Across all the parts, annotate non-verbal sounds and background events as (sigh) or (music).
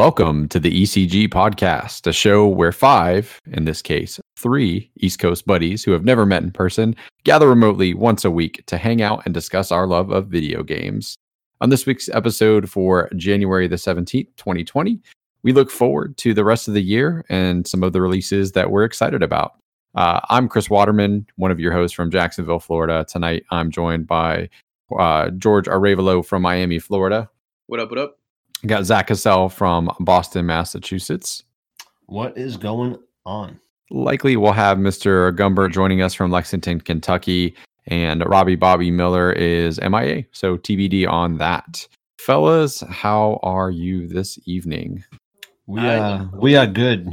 Welcome to the ECG podcast, a show where five, in this case, three East Coast buddies who have never met in person gather remotely once a week to hang out and discuss our love of video games. On this week's episode for January the 17th, 2020, we look forward to the rest of the year and some of the releases that we're excited about. Uh, I'm Chris Waterman, one of your hosts from Jacksonville, Florida. Tonight, I'm joined by uh, George Arevalo from Miami, Florida. What up? What up? Got Zach Cassell from Boston, Massachusetts. What is going on? Likely we'll have Mr. Gumbert joining us from Lexington, Kentucky, and Robbie Bobby Miller is MIA. So TBD on that. Fellas, how are you this evening? We are we are good.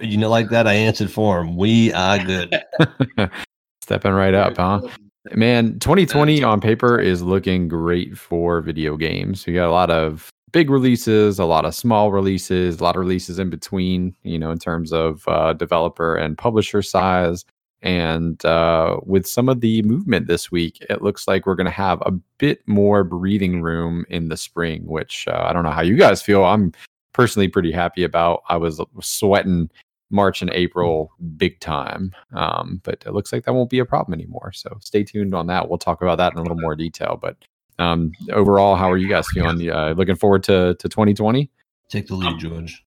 You know, like that. I answered for him. We are good. (laughs) Stepping right up, huh? Man, 2020 on paper is looking great for video games. We got a lot of big releases, a lot of small releases, a lot of releases in between, you know, in terms of uh, developer and publisher size. And uh, with some of the movement this week, it looks like we're going to have a bit more breathing room in the spring, which uh, I don't know how you guys feel. I'm personally pretty happy about. I was sweating March and April big time, um, but it looks like that won't be a problem anymore. So stay tuned on that. We'll talk about that in a little more detail. But um, overall, how are you guys feeling? Uh, looking forward to to 2020. Take the lead, George.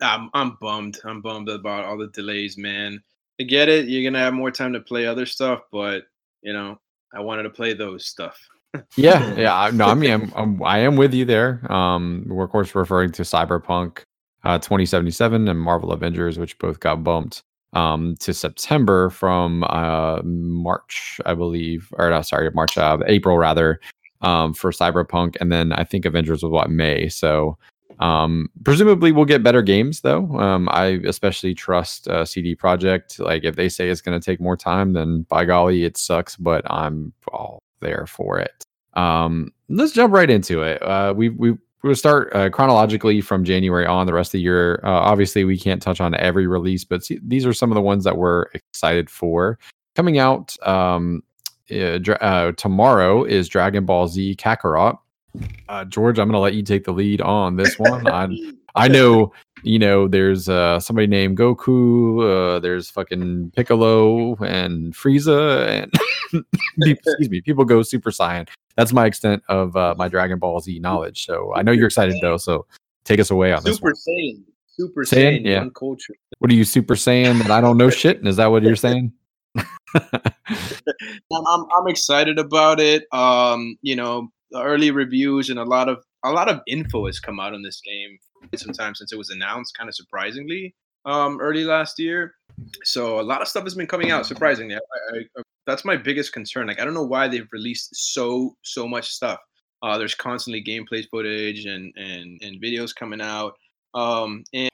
I'm I'm bummed. I'm bummed about all the delays, man. I get it. You're gonna have more time to play other stuff, but you know, I wanted to play those stuff. (laughs) yeah, yeah. No, I mean, I'm, I'm I am with you there. Um, we're of course referring to Cyberpunk uh, 2077 and Marvel Avengers, which both got bumped um, to September from uh, March, I believe, or no, sorry, March, uh, April rather, um, for Cyberpunk, and then I think Avengers was what May. So um, presumably we'll get better games though. Um, I especially trust uh, CD Projekt. Like if they say it's going to take more time, then by golly, it sucks. But I'm all there for it. Um, let's jump right into it. Uh, we we we'll start uh, chronologically from January on. The rest of the year, uh, obviously, we can't touch on every release, but see, these are some of the ones that we're excited for coming out. Um, uh, uh, tomorrow is Dragon Ball Z Kakarot. Uh, George, I'm going to let you take the lead on this one. I I (laughs) know you know there's uh, somebody named Goku. Uh, there's fucking Piccolo and Frieza, and (laughs) excuse me, people go Super Saiyan. That's my extent of uh, my Dragon Ball Z knowledge. So I know you're excited though. So take us away on Super this. Super Saiyan. Super Saiyan. Yeah. culture. What are you Super Saiyan that I don't know shit? Is that what you're saying? (laughs) I'm, I'm excited about it. Um, you know, early reviews and a lot of a lot of info has come out on this game sometimes since it was announced, kind of surprisingly, um, early last year. So a lot of stuff has been coming out surprisingly. I, I, I, that's my biggest concern. Like I don't know why they've released so so much stuff. Uh, there's constantly gameplay footage and and and videos coming out. Um, and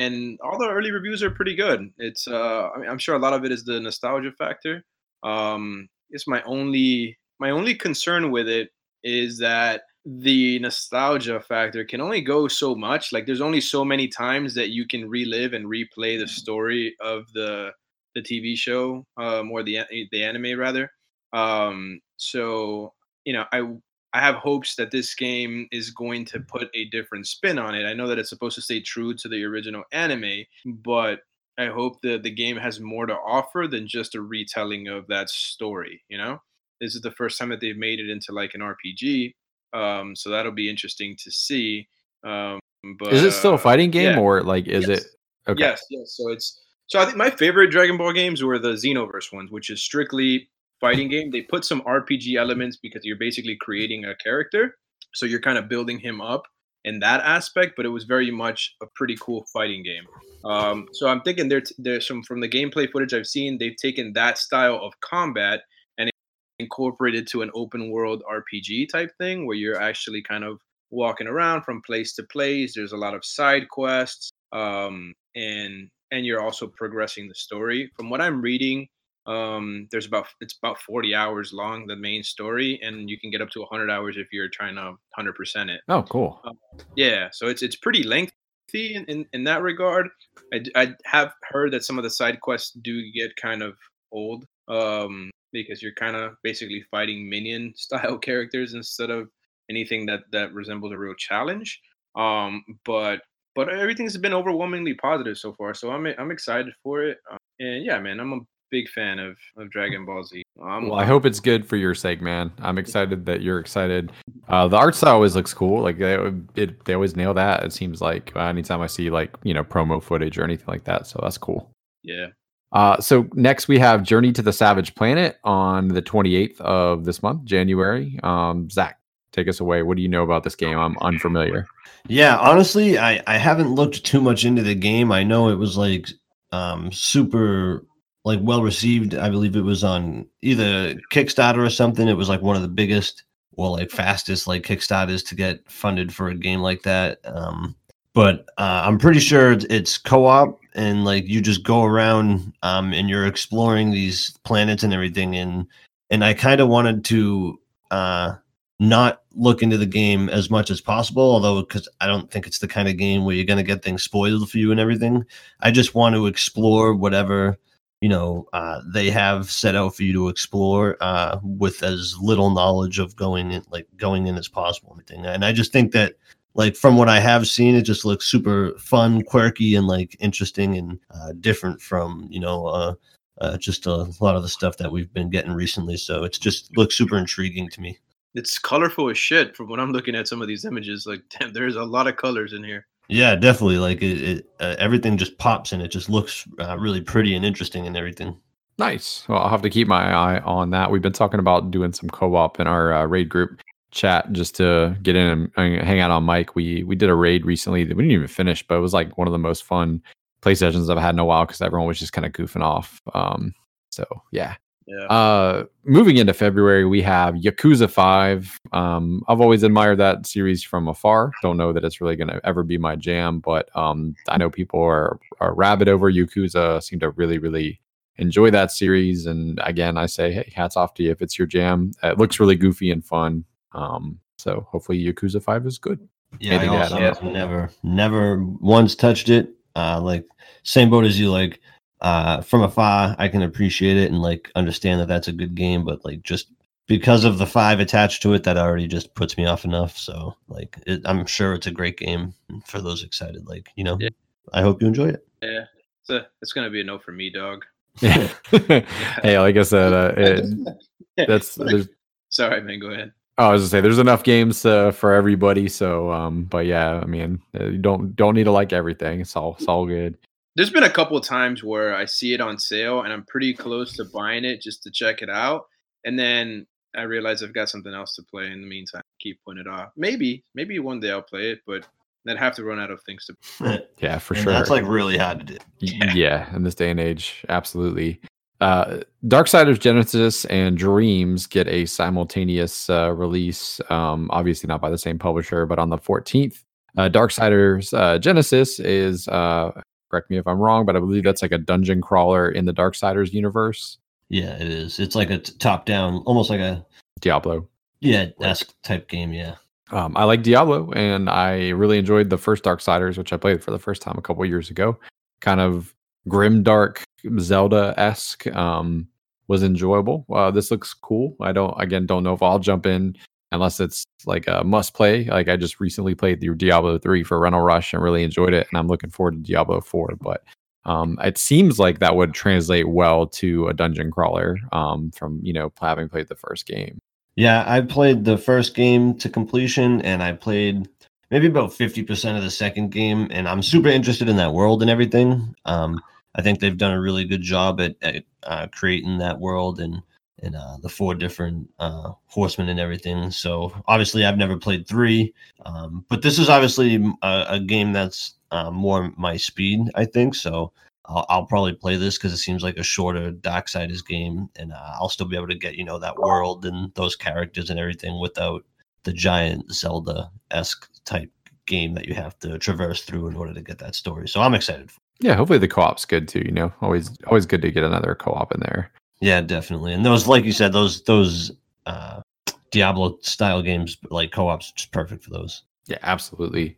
and all the early reviews are pretty good. It's uh, I mean, I'm sure a lot of it is the nostalgia factor. Um, it's my only my only concern with it is that the nostalgia factor can only go so much. Like there's only so many times that you can relive and replay the story of the the TV show um, or the the anime rather. Um, so you know, I I have hopes that this game is going to put a different spin on it. I know that it's supposed to stay true to the original anime, but I hope that the game has more to offer than just a retelling of that story. You know, this is the first time that they've made it into like an RPG, um, so that'll be interesting to see. Um, but is it still a uh, fighting game yeah. or like is yes. it? Okay. Yes, yes. So it's so I think my favorite Dragon Ball games were the Xenoverse ones, which is strictly fighting game. They put some RPG elements because you're basically creating a character. So you're kind of building him up in that aspect, but it was very much a pretty cool fighting game. Um, so I'm thinking there, there's some from the gameplay footage I've seen, they've taken that style of combat and incorporated to an open world RPG type thing where you're actually kind of walking around from place to place. There's a lot of side quests, um, and and you're also progressing the story. From what I'm reading, um, there's about it's about 40 hours long the main story, and you can get up to 100 hours if you're trying to 100 percent it. Oh, cool. Um, yeah, so it's it's pretty lengthy in, in, in that regard. I, I have heard that some of the side quests do get kind of old um, because you're kind of basically fighting minion (laughs) style characters instead of anything that that resembles a real challenge. Um, but but everything's been overwhelmingly positive so far. So I'm I'm excited for it. Uh, and yeah, man, I'm a big fan of, of Dragon Ball Z. Um, well, I hope it's good for your sake, man. I'm excited that you're excited. Uh, the art style always looks cool. Like they, it, they always nail that. It seems like uh, anytime I see like you know promo footage or anything like that, so that's cool. Yeah. Uh, so next we have Journey to the Savage Planet on the 28th of this month, January. Um, Zach, take us away. What do you know about this game? I'm unfamiliar. Yeah, honestly, I I haven't looked too much into the game. I know it was like um super like well received. I believe it was on either Kickstarter or something. It was like one of the biggest or like fastest like Kickstarters to get funded for a game like that. Um, but uh, I'm pretty sure it's co-op and like you just go around um, and you're exploring these planets and everything. And and I kind of wanted to uh, not look into the game as much as possible, although because I don't think it's the kind of game where you're gonna get things spoiled for you and everything. I just want to explore whatever you know uh, they have set out for you to explore uh, with as little knowledge of going in like going in as possible and and i just think that like from what i have seen it just looks super fun quirky and like interesting and uh, different from you know uh, uh, just a lot of the stuff that we've been getting recently. So it's just looks super intriguing to me. It's colorful as shit from what i'm looking at some of these images. Like (laughs) damn there's a lot of colors in here yeah, definitely. Like it, it uh, everything just pops and it just looks uh, really pretty and interesting and everything. Nice. Well, I'll have to keep my eye on that. We've been talking about doing some co-op in our uh, raid group chat just to get in and, hang out on Mike. We we did a raid recently that we didn't even finish, but it was like one of the most fun play sessions I've had in a while because everyone was just kind of goofing off. Um, so yeah, yeah. Uh, moving into February, we have Yakuza 5. Um, I've always admired that series from afar. Don't know that it's really going to ever be my jam, but um, I know people are, are rabid over Yakuza, seem to really, really enjoy that series. And again, I say, hey, hats off to you if it's your jam. It looks really goofy and fun. Um, so hopefully Yakuza 5 is good. Yeah, Anything I also never, never once touched it. Uh, like same boat as you. Like uh, from afar, I can appreciate it and like understand that that's a good game, but like just because of the five attached to it, that already just puts me off enough. So like, it, I'm sure it's a great game for those excited. Like, you know, yeah. I hope you enjoy it. Yeah, it's a, it's gonna be a no for me, dog. (laughs) Yeah. (laughs) hey, like I said, uh, it, (laughs) that's there's. Sorry, man. Go ahead. Oh, I was gonna say there's enough games uh, for everybody. So, um, but yeah, I mean, uh, you don't don't need to like everything. It's all it's all good there's been a couple of times where I see it on sale and I'm pretty close to buying it just to check it out. And then I realize I've got something else to play in the meantime. Keep putting it off. Maybe, maybe one day I'll play it, but I'd have to run out of things to (laughs) play. (laughs) yeah, for and sure. That's like really hard to do. Yeah. yeah, in this day and age, absolutely. Uh, of Genesis and Dreams get a simultaneous uh, release. Um, obviously not by the same publisher, but on the 14th. Uh, Darksiders uh, Genesis is uh, Correct me if I'm wrong, but I believe that's like a dungeon crawler in the Darksiders universe. Yeah, it is. It's like a top down, almost like a Diablo. Yeah, esque type game. Yeah. Um, I like Diablo, and I really enjoyed the first Darksiders, which I played for the first time a couple years ago. Kind of grim, dark, Zelda esque. Um, was enjoyable. Uh, this looks cool. I don't again don't know if I'll jump in unless it's like a must play. Like I just recently played the Diablo 3 for Rental Rush and really enjoyed it. And I'm looking forward to Diablo 4. But um, it seems like that would translate well to a dungeon crawler um, from, you know, having played the first game. Yeah, I played the first game to completion and I played maybe about 50% of the second game. And I'm super interested in that world and everything. Um, I think they've done a really good job at, at uh, creating that world and and uh, the four different uh, horsemen and everything. So obviously, I've never played three, um, but this is obviously a, a game that's uh, more my speed, I think. So I'll, I'll probably play this because it seems like a shorter Darksiders game, and uh, I'll still be able to get you know that world and those characters and everything without the giant Zelda esque type game that you have to traverse through in order to get that story. So I'm excited. Yeah, hopefully the co-op's good too. You know, always always good to get another co-op in there. Yeah, definitely. And those, like you said, those those uh, Diablo style games, like co-ops, just perfect for those. Yeah, absolutely.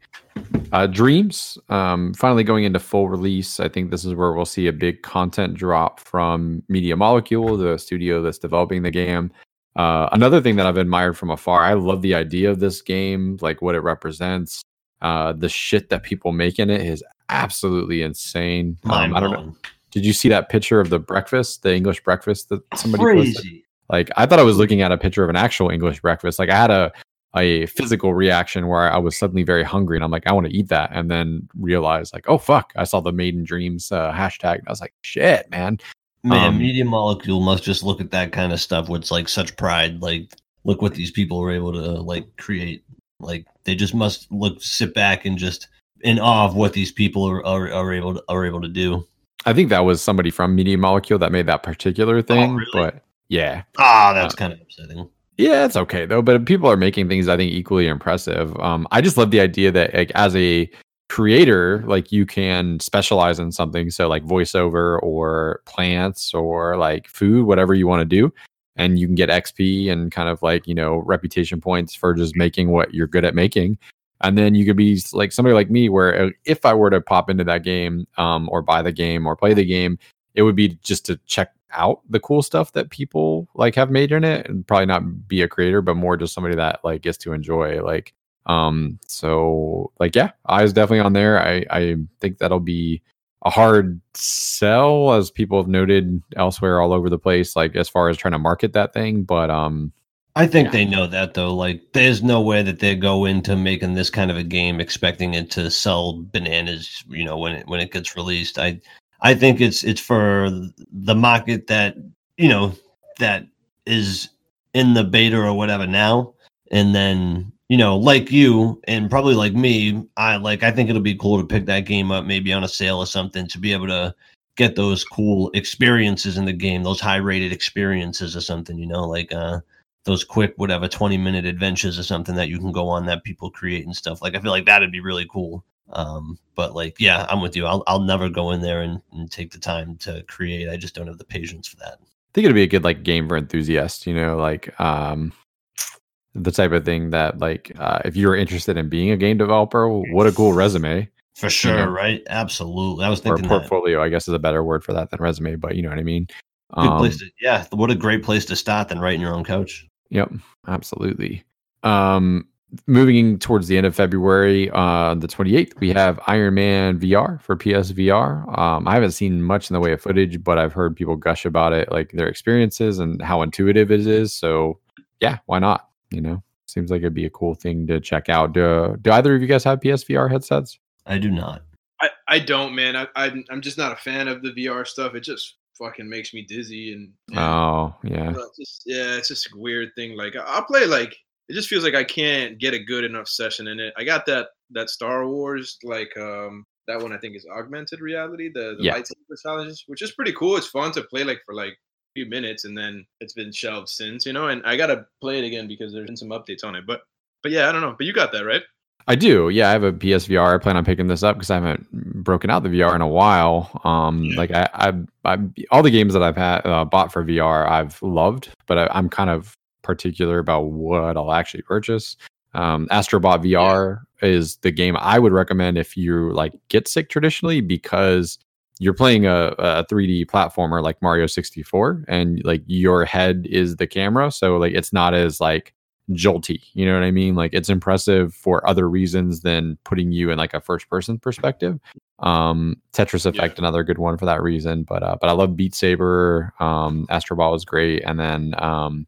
Uh, Dreams um, finally going into full release. I think this is where we'll see a big content drop from Media Molecule, the studio that's developing the game. Uh, another thing that I've admired from afar, I love the idea of this game, like what it represents. uh, the shit that people make in it is absolutely insane. Um, I don't know. Did you see that picture of the breakfast, the English breakfast that somebody posted? Like I thought I was looking at a picture of an actual English breakfast. Like I had a a physical reaction where I was suddenly very hungry and I'm like, I want to eat that, and then realized like, oh fuck, I saw the Made in Dreams uh, hashtag. And I was like, shit, man. Man, Um, Media Molecule must just look at that kind of stuff with like such pride. Like, look what these people were able to like create. Like, they just must look, sit back, and just in awe of what these people are are, are able to, are able to do. I think that was somebody from Media Molecule that made that particular thing. really? But yeah, Ah, that's kind of upsetting. Yeah, it's okay though. But people are making things I think equally impressive. Um, I just love the idea that like as a creator, like you can specialize in something. So like voiceover or plants or like food, whatever you want to do. And you can get XP and kind of like, you know, reputation points for just making what you're good at making. And then you could be like somebody like me, where uh, if I were to pop into that game um, or buy the game or play the game, it would be just to check out the cool stuff that people like have made in it and probably not be a creator but more just somebody that like gets to enjoy like um so like yeah eyes definitely on there. I i think that'll be a hard sell as people have noted elsewhere all over the place like as far as trying to market that thing but um I think Yeah. they know that though. Like, there's no way that they go into making this kind of a game expecting it to sell bananas. You know, when it when it gets released, I I think it's it's for the market that you know that is in the beta or whatever now, and then you know, like you and probably like me, I like I think it'll be cool to pick that game up maybe on a sale or something to be able to get those cool experiences in the game, those high rated experiences or something. You know, like uh those quick whatever 20 minute adventures or something that you can go on that people create and stuff. Like i feel like that'd be really cool. Um but like yeah i'm with you. I'll, I'll never go in there and, and take the time to create. I just don't have the patience for that. I think it'd be a good like game for enthusiasts, you know, like um the type of thing that like uh, if you're interested in being a game developer, what a cool resume for sure know. right? Absolutely. I was or thinking that. portfolio, I guess is a better word for that than resume, but you know what I mean. good Um, place to yeah what a great place to start than writing your own couch Yep, absolutely. Um, moving towards the end of February, uh, the 28th, we have Iron Man VR for PSVR. Um, I haven't seen much in the way of footage, but I've heard people gush about it, like their experiences and how intuitive it is. So, yeah, why not? You know, seems like it'd be a cool thing to check out. Do, do either of you guys have PSVR headsets? i do not I, I don't, man. I, I'm I'm just not a fan of the VR stuff. It just fucking makes me dizzy and, and Oh, yeah. it's just, yeah, it's just a weird thing. Like I- I'll play like it just feels like I can't get a good enough session in it. I got that that Star Wars like um that one I think is augmented reality, the, the Yeah. lightsaber challenges, which is pretty cool. It's fun to play like for like a few minutes and then it's been shelved since, you know, and I gotta play it again because there's been some updates on it. But but yeah, I don't know. But you got that, right? I do. Yeah, I have a PSVR. I plan on picking this up because I haven't broken out the VR in a while. Um, Yeah. like I, I, I, all the games that I've had uh, bought for VR, I've loved, but I, I'm kind of particular about what I'll actually purchase. Um, Astrobot VR is the game I would recommend if you like get sick traditionally because you're playing a, a 3D platformer like Mario 64 and like your head is the camera, so like it's not as like jolty. You know what I mean? Like it's impressive for other reasons than putting you in like a first person perspective. Um, Tetris Effect, another good one for that reason. But uh, but I love Beat Saber. Um, Astrobot was great, and then um,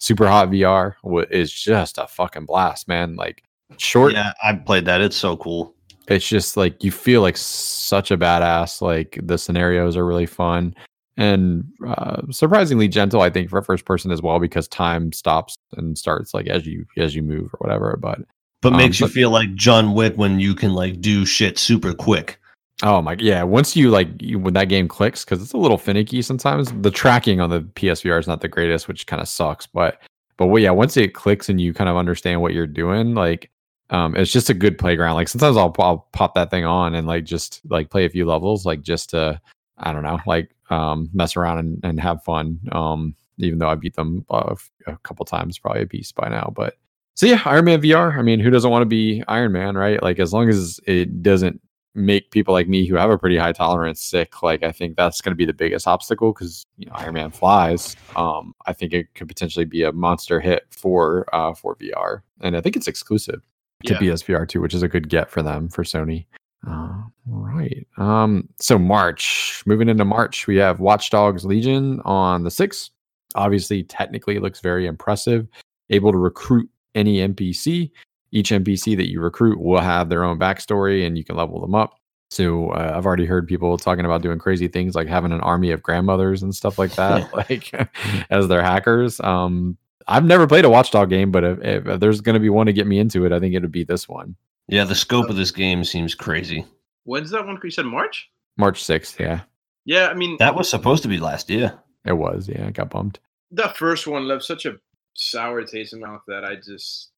Superhot VR wa- is just a fucking blast, man. Like short, yeah i played that it's so cool it's just like you feel like such a badass. Like the scenarios are really fun and uh, surprisingly gentle. I think for first person as well because time stops and starts like as you as you move or whatever. But but Um, makes you but- feel like john wick when you can like do shit super quick oh my yeah, once you like you, when that game clicks because it's a little finicky sometimes. The tracking on the PSVR is not the greatest, which kind of sucks. But but well, yeah, once it clicks and you kind of understand what you're doing, like um, it's just a good playground. Like sometimes I'll I'll pop that thing on and like just like play a few levels, like just to I don't know, like um, mess around and, and have fun. Um, even though I beat them uh, a couple times, probably a piece by now. But so yeah, Iron Man VR. I mean, who doesn't want to be Iron Man, right? Like as long as it doesn't make people like me who have a pretty high tolerance sick, like I think that's going to be the biggest obstacle because you know Iron Man flies. Um, I think it could potentially be a monster hit for uh for VR, and I think it's exclusive. to Yeah. PSVR too, which is a good get for them for Sony. Uh, right. Um, so March, moving into March, we have Watch Dogs Legion on the 6th. Obviously, technically, it looks very impressive. Able to recruit any NPC. Each NPC that you recruit will have their own backstory and you can level them up. So uh, I've already heard people talking about doing crazy things like having an army of grandmothers and stuff like that, (laughs) like (laughs) as their hackers. Um, I've never played a Watchdog game, but if, if, if there's going to be one to get me into it, I think it would be this one. Yeah, the scope of this game seems crazy. When's that one? You said March? March 6th. Yeah, Yeah, I mean That was supposed to be last year. it was. Yeah, I got bumped. that first one left such a sour taste in my mouth that I just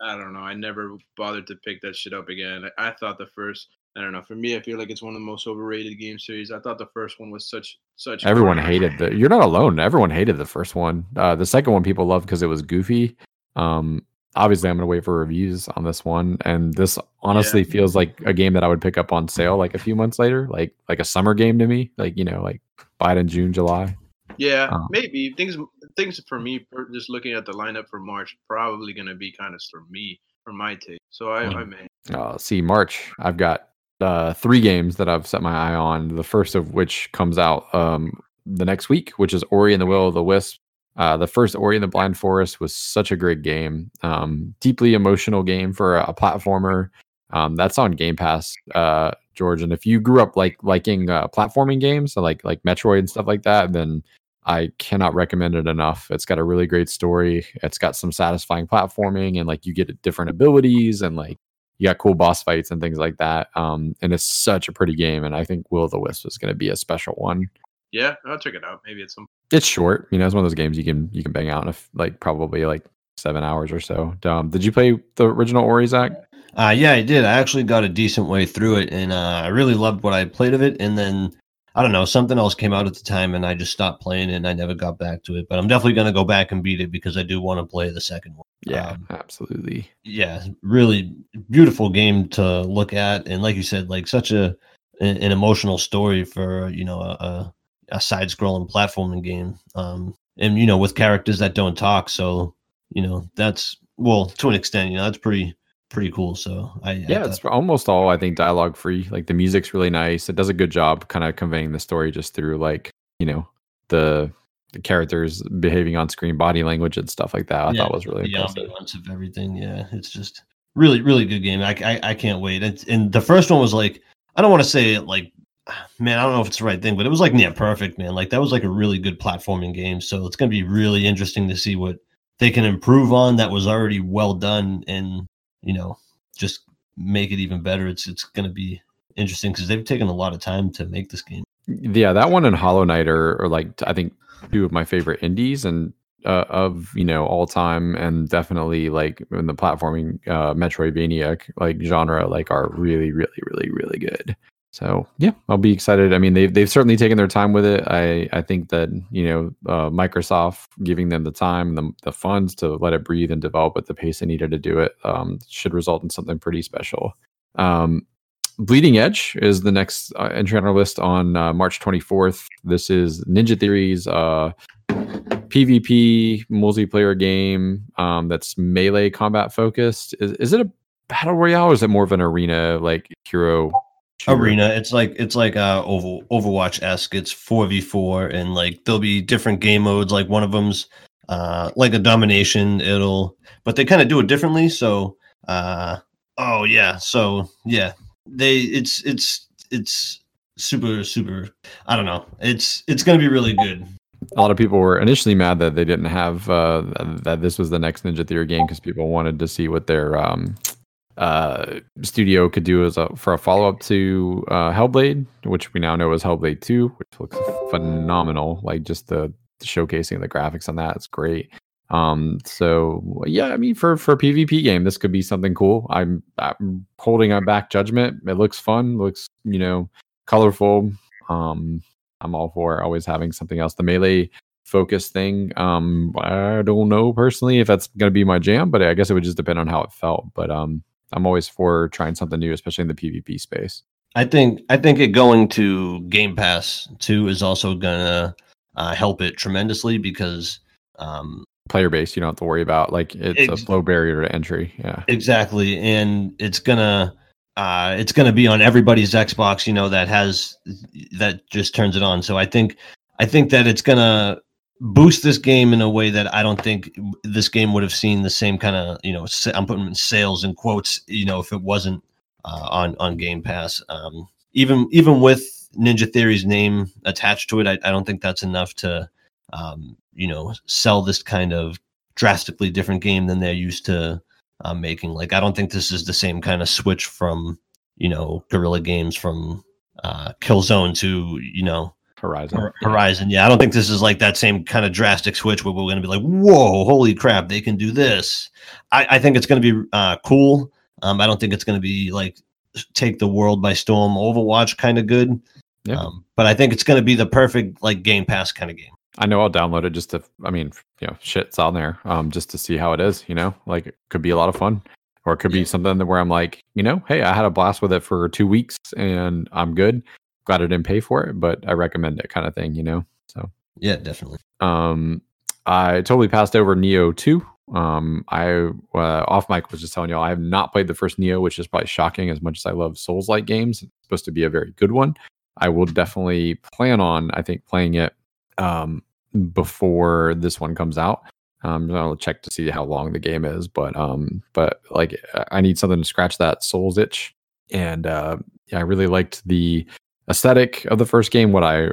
I don't know. I never bothered to pick that shit up again. I, I thought the first I don't know. For me, I feel like it's one of the most overrated game series. I thought the first one was such such. Everyone garbage. hated the. You're not alone. Everyone hated the first one. Uh, the second one people loved because it was goofy. Um, obviously, I'm gonna wait for reviews on this one, and this honestly feels like a game that I would pick up on sale like a few months later, like like a summer game to me. Like you know, like buy it in June, July. Yeah, Oh. maybe things things for me. Just looking at the lineup for March, probably gonna be kind of for me for my take. So I, I may. Uh, see, March. I've got uh, three games that I've set my eye on. The first of which comes out um, the next week, which is Ori and the Will of the Wisp. Uh, the first Ori and the Blind Forest was such a great game, um, deeply emotional game for a, a platformer. Um, that's on Game Pass, uh, George. And if you grew up like liking uh, platforming games, so like like Metroid and stuff like that, then I cannot recommend it enough. It's got a really great story. It's got some satisfying platforming, and like you get different abilities, and like you got cool boss fights and things like that. Um, and it's such a pretty game, and I think Will the Wisp is going to be a special one. Yeah, I'll check it out. Maybe it's some. It's short, you know. It's one of those games you can you can bang out in a f like probably like seven hours or so. Um, did you play the original Ori, Zach? Uh, yeah, I did. I actually got a decent way through it, and uh, I really loved what I played of it. And then I don't know, something else came out at the time, and I just stopped playing it, and I never got back to it. But I'm definitely going to go back and beat it because I do want to play the second one. Yeah, Um, absolutely. yeah, really beautiful game to look at, and like you said, like such a an, an emotional story for you know a, a, side-scrolling platforming game, um, and you know with characters that don't talk. So you know that's well to an extent, you know that's pretty pretty cool. So I I Yeah, thought- it's almost all I think dialogue free. Like the music's really nice. It does a good job kind of conveying the story just through like you know the the characters behaving on screen, body language and stuff like that. I Yeah, thought was really the impressive. of everything. Yeah, it's just really, really good game. I, I, I can't wait. It's, and the first one was like, I don't want to say it like, man, I don't know if it's the right thing, but it was like near perfect, man. Like that was like a really good platforming game. So it's gonna be really interesting to see what they can improve on that was already well done, and you know, just make it even better. It's it's gonna be interesting because they've taken a lot of time to make this game. Yeah, that one and Hollow Knight are, are like I think two of my favorite indies and uh, of you know all time, and definitely like in the platforming uh, Metroidvania like genre, like are really, really, really, really good. So yeah, I'll be excited. I mean, they've they've certainly taken their time with it. I I think that you know uh, Microsoft giving them the time, the the funds to let it breathe and develop at the pace they needed to do it um, should result in something pretty special. Um, Bleeding Edge is the next uh, entry on our list on uh, March 24th. This is Ninja Theory's uh, PvP multiplayer game um, that's melee combat focused. Is, is it a battle royale or is it more of an arena like hero shooter? arena. It's like it's like uh over overwatch esque it's 4v4 and like there'll be different game modes. Like one of them's uh like a domination. It'll but they kind of do it differently. So uh oh yeah. So yeah. They it's it's it's super super i don't know. It's it's gonna be really good. A lot of people were initially mad that they didn't have uh, that this was the next Ninja Theory game because people wanted to see what their um, uh, studio could do as a for a follow up to uh, Hellblade, which we now know is Hellblade Two, which looks phenomenal. Like just the, the showcasing of the graphics on that, it's great. Um, so yeah, I mean for for a PvP game, this could be something cool. I'm, I'm holding on back judgment. It looks fun, looks you know colorful. Um, I'm all for always having something else. The melee focus thing, um, I don't know personally if that's gonna be my jam, but I guess it would just depend on how it felt. But um, I'm always for trying something new, especially in the PvP space. i think i think it going to game pass too is also gonna uh, help it tremendously because um player base. You don't have to worry about like it's Ex- a low barrier to entry. Yeah. Exactly, and it's gonna uh, it's gonna be on everybody's Xbox. You know that has that just turns it on. So I think I think that it's gonna boost this game in a way that I don't think this game would have seen the same kind of you know I'm putting sales in quotes. You know if it wasn't uh, on on Game Pass. Um, even even with Ninja Theory's name attached to it, I, I don't think that's enough to um, you know sell this kind of drastically different game than they're used to uh, making. Like, I don't think this is the same kind of switch from, you know, Guerrilla Games from uh, Killzone to, you know, Horizon. Horizon. Yeah, I don't think this is like that same kind of drastic switch where we're going to be like, whoa, holy crap, they can do this. I, I think it's going to be uh, cool. Um, I don't think it's going to be like take the world by storm, Overwatch kind of good. Yeah. Um, but I think it's going to be the perfect like Game Pass kind of game. I know I'll download it just to. I mean, you know, shit's on there. Um, just to see how it is. You know, like it could be a lot of fun, or it could be Yeah. something that where I'm like, you know, hey, I had a blast with it for two weeks and I'm good. Glad I didn't pay for it, but I recommend it, kind of thing. You know, so. Yeah, definitely. Um, I totally passed over Nioh 2. Um, I uh, off mic was just telling y'all I have not played the first Nioh, which is probably shocking as much as I love Souls like games. It's supposed to be a very good one. I will definitely plan on, I think, playing it um, before this one comes out. Um, I'll check to see how long the game is, but um, but like I need something to scratch that Souls itch, and uh, yeah, I really liked the aesthetic of the first game. What I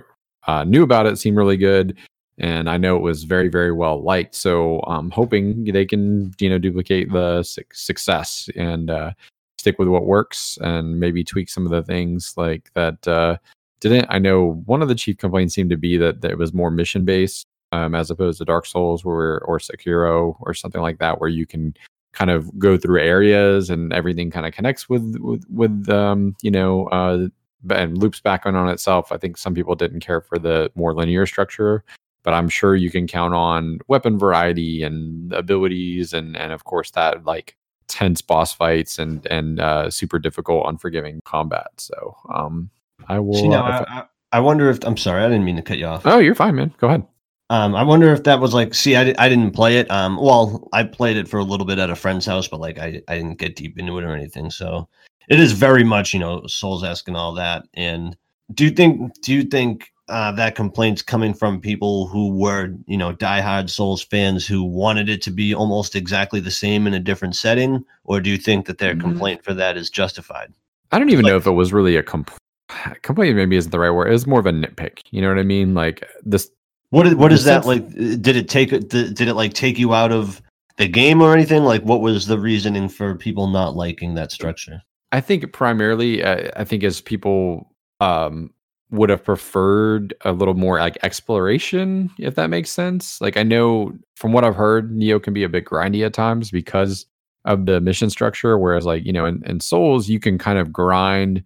uh, knew about it seemed really good and I know it was very, very well liked. So I'm hoping they can, you know, duplicate the suc success and uh, stick with what works, and maybe tweak some of the things like that uh, didn't. I know one of the chief complaints seemed to be that, that it was more mission based, um, as opposed to Dark Souls, where or Sekiro or something like that, where you can kind of go through areas and everything kind of connects with with with um, you know. Uh, and loops back on, on itself. I think some people didn't care for the more linear structure but I'm sure you can count on weapon variety and abilities and and of course that like tense boss fights and and uh, super difficult, unforgiving combat. So um, I will. See, now, uh, I, I, I wonder if I'm sorry, I didn't mean to cut you off. oh, you're fine, man. Go ahead. Um, I wonder if that was like, see, I, di- I didn't play it. Um, well, I played it for a little bit at a friend's house, but like I, I didn't get deep into it or anything. So it is very much, you know, Souls esque and all that. And do you think, do you think uh, that complaint's coming from people who were, you know, diehard Souls fans who wanted it to be almost exactly the same in a different setting, or do you think that their Mhm. complaint for that is justified? I don't even Like- know if it was really a compl- (sighs) complaint. Maybe isn't the right word. It was more of a nitpick. You know what I mean? Like this. What is, what The is that sense- like? uh, Did it take it? Did, did it like take you out of the game or anything? Like, what was the reasoning for people not liking that structure? I think primarily, uh, I think as people um, would have preferred a little more like exploration, if that makes sense. Like I know from what I've heard, Nioh can be a bit grindy at times because of the mission structure. Whereas like you know in, in Souls, you can kind of grind.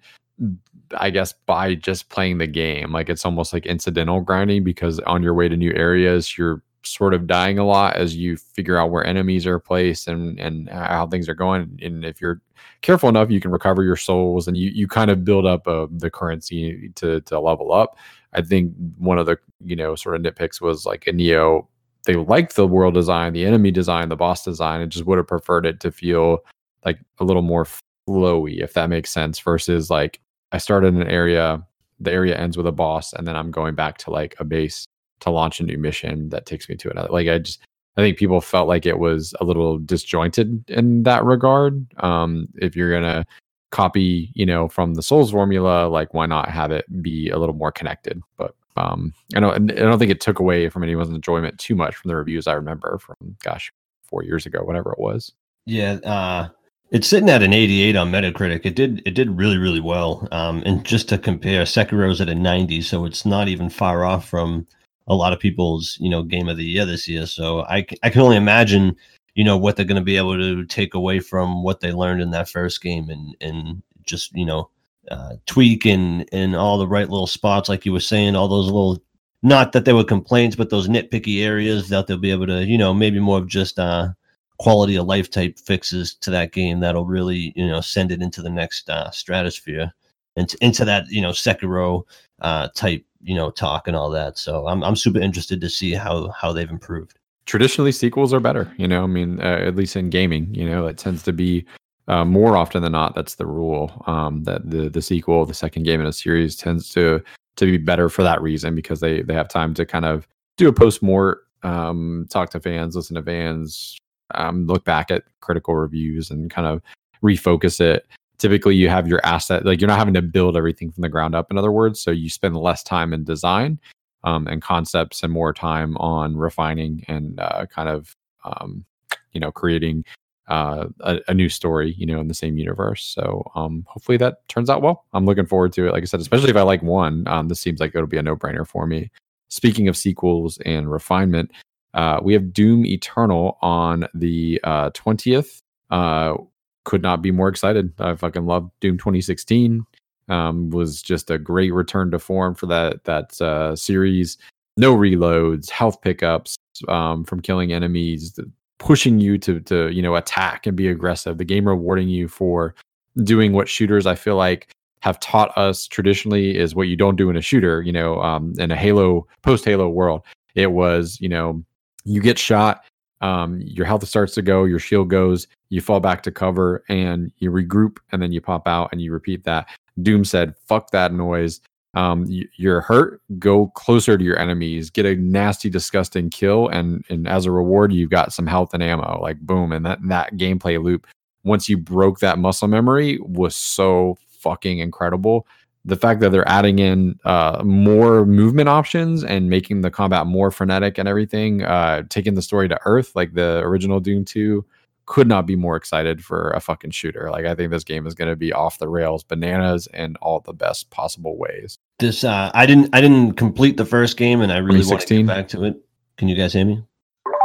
I guess by just playing the game, like it's almost like incidental grinding because on your way to new areas, you're sort of dying a lot as you figure out where enemies are placed and and how things are going. And if you're careful enough, you can recover your souls and you you kind of build up uh, the currency to to level up. I think one of the you know sort of nitpicks was like a Nioh. They liked the world design, the enemy design, the boss design, and just would have preferred it to feel like a little more flowy, if that makes sense. Versus like I started in an area, the area ends with a boss, and then I'm going back to like a base to launch a new mission that takes me to another. Like I just I think people felt like it was a little disjointed in that regard. Um, if you're gonna copy, you know, from the Souls formula, like why not have it be a little more connected? But um, I don't, I don't think it took away from anyone's enjoyment too much from the reviews I remember from, gosh, four years ago, whatever it was. Yeah, uh, it's sitting at an 88 on Metacritic. It did it did really really well. Um, and just to compare, Sekiro's at a 90, so it's not even far off from a lot of people's you know game of the year this year. So I I can only imagine you know what they're going to be able to take away from what they learned in that first game and and just you know uh, tweak and in all the right little spots like you were saying all those little not that there were complaints but those nitpicky areas that they'll be able to you know maybe more of just uh quality of life type fixes to that game that'll really you know send it into the next uh, stratosphere into that you know Sekiro uh, type you know talk and all that. So I'm I'm super interested to see how how they've improved. traditionally sequels are better. You know, I mean, uh, at least in gaming, you know, it tends to be uh, more often than not. That's the rule. Um, that the the sequel, the second game in a series, tends to to be better for that reason because they they have time to kind of do a post more, um, talk to fans, listen to fans, um, look back at critical reviews, and kind of refocus it. Typically, you have your asset like you're not having to build everything from the ground up. In other words, so you spend less time in design um, and concepts and more time on refining and uh, kind of um, you know creating uh, a, a, new story, you know, in the same universe. So um, hopefully that turns out well. I'm looking forward to it. Like I said, especially if I like one, um, this seems like it'll be a no brainer for me. Speaking of sequels and refinement, uh, we have Doom Eternal on the uh, 20th. Could not be more excited. I fucking love Doom 2016. Um, was just a great return to form for that that uh, series. No reloads, health pickups um, from killing enemies, pushing you to to you know attack and be aggressive the game rewarding you for doing what shooters i feel like have taught us traditionally is what you don't do in a shooter you know um, in a halo post halo world it was you know you get shot um, your health starts to go your shield goes you fall back to cover and you regroup and then you pop out and you repeat that doom said fuck that noise um, you're hurt, go closer to your enemies, get a nasty, disgusting kill, and and as a reward, you've got some health and ammo. Like boom, and that that gameplay loop. Once you broke that muscle memory, was so fucking incredible. The fact that they're adding in uh, more movement options and making the combat more frenetic and everything, uh, taking the story to Earth like the original Doom Two, could not be more excited for a fucking shooter. Like I think this game is going to be off the rails, bananas in all the best possible ways. This uh I didn't I didn't complete the first game and I really want to get back to it. Can you guys hear me?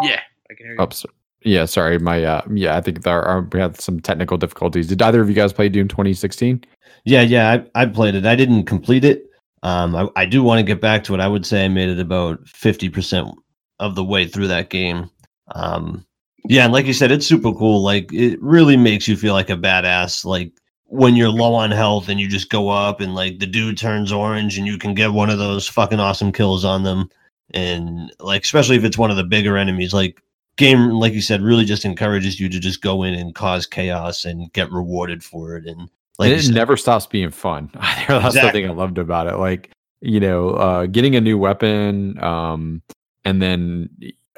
Yeah, I can hear you. Oops. Yeah, sorry. My uh yeah, I think there are we had some technical difficulties. Did either of you guys play Doom 2016? Yeah, yeah, I I played it. I didn't complete it. Um I, I do want to get back to it. I would say I made it about 50% of the way through that game. Um yeah, and like you said, it's super cool. Like it really makes you feel like a badass. Like when you're low on health and you just go up and like the dude turns orange and you can get one of those fucking awesome kills on them. And like especially if it's one of the bigger enemies, like game like you said really just encourages you to just go in and cause chaos and get rewarded for it. And like and it said, never stops being fun. (laughs) That's exactly. the thing i loved about it. Like you know uh getting a new weapon um and then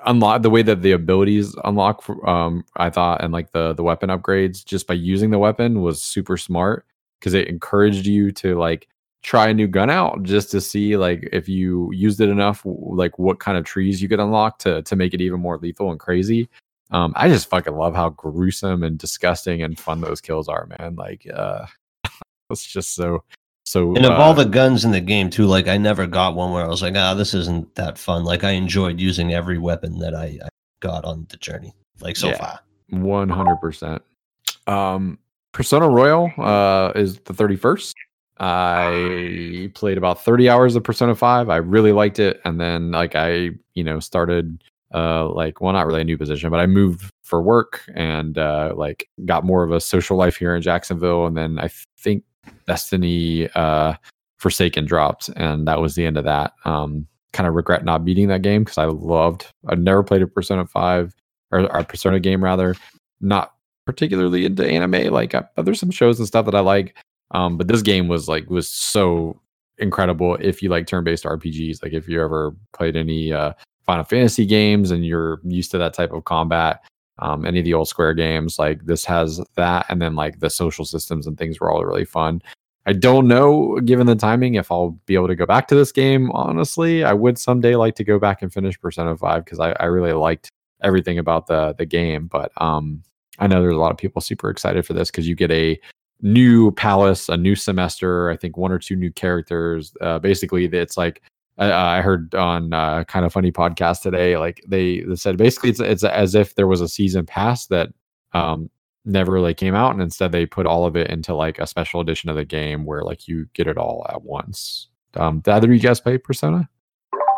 unlock the way that the abilities unlock for, um i thought and like the the weapon upgrades just by using the weapon was super smart because it encouraged you to like try a new gun out just to see like if you used it enough like what kind of trees you could unlock to to make it even more lethal and crazy um i just fucking love how gruesome and disgusting and fun those kills are man like uh (laughs) it's just so so and of uh, all the guns in the game too, like I never got one where I was like, ah, this isn't that fun. Like I enjoyed using every weapon that I, I got on the journey, like so yeah, far. One hundred percent. Um, Persona Royal uh, is the thirty first. I played about thirty hours of Persona Five. I really liked it, and then like I, you know, started uh like well not really a new position but i moved for work and uh like got more of a social life here in jacksonville and then i think Destiny uh, Forsaken dropped, and that was the end of that. Um, kind of regret not beating that game because I loved. I never played a Persona Five or a Persona game rather. Not particularly into anime. Like uh, there's some shows and stuff that I like, um, but this game was like was so incredible. If you like turn-based RPGs, like if you ever played any uh, Final Fantasy games and you're used to that type of combat, um, any of the old Square games. Like this has that, and then like the social systems and things were all really fun. I don't know, given the timing, if I'll be able to go back to this game. Honestly, I would someday like to go back and finish Persona Five because I, I really liked everything about the the game. But um, I know there's a lot of people super excited for this because you get a new palace, a new semester. I think one or two new characters. Uh, basically, it's like I, I heard on uh, Kinda Funny podcast today, like they, they said basically it's it's as if there was a season pass that um, never really came out, and instead they put all of it into like a special edition of the game where like you get it all at once. Um, did either of you guys play Persona?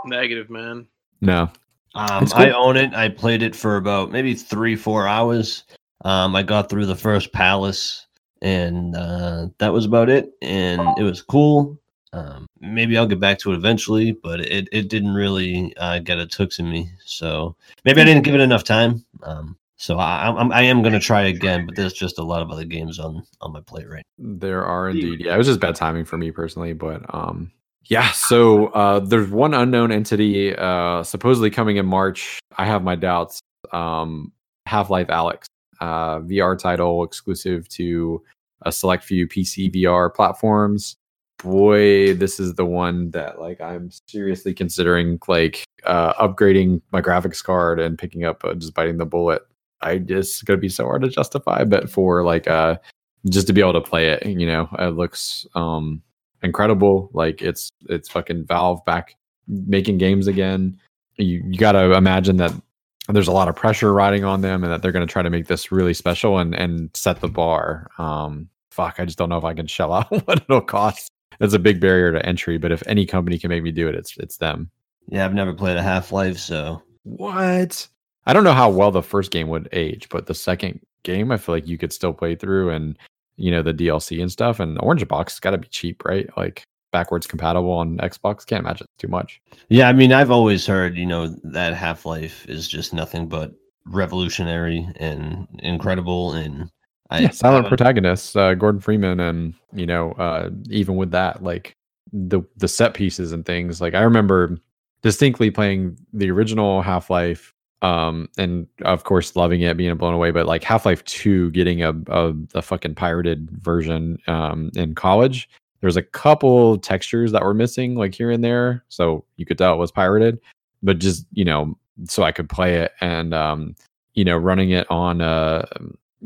Negative, man. No. Um, I own it. I played it for about maybe three, four hours. Um, I got through the first palace, and uh, that was about it. And it was cool. Um, maybe I'll get back to it eventually, but it, it didn't really uh, get a tooks in me. So maybe I didn't give it enough time. Um, so I, I'm, I am going to try again, but there's just a lot of other games on on my plate right. There are indeed. Yeah, it was just bad timing for me personally, but um, yeah. So uh, there's one unknown entity uh, supposedly coming in March. I have my doubts. Um, Half Life Alyx, uh, VR title exclusive to a select few PC VR platforms. Boy, this is the one that like I'm seriously considering like uh, upgrading my graphics card and picking up uh, just biting the bullet I just gonna be so hard to justify, but for like uh just to be able to play it, you know, it looks um incredible. Like it's it's fucking Valve back making games again. You you gotta imagine that there's a lot of pressure riding on them and that they're gonna try to make this really special and and set the bar. Um fuck, I just don't know if I can shell out (laughs) what it'll cost. It's a big barrier to entry, but if any company can make me do it, it's it's them. Yeah, I've never played a Half Life, so what? I don't know how well the first game would age, but the second game, I feel like you could still play through and you know the DLC and stuff. And Orange Box got to be cheap, right? Like backwards compatible on Xbox. Can't imagine too much. Yeah, I mean, I've always heard you know that Half Life is just nothing but revolutionary and incredible and I, yeah, silent protagonists, uh, Gordon Freeman, and you know, uh, even with that, like the the set pieces and things. Like I remember distinctly playing the original Half Life um and of course loving it being blown away but like half-life 2 getting a, a, a fucking pirated version um in college there's a couple textures that were missing like here and there so you could tell it was pirated but just you know so i could play it and um you know running it on a,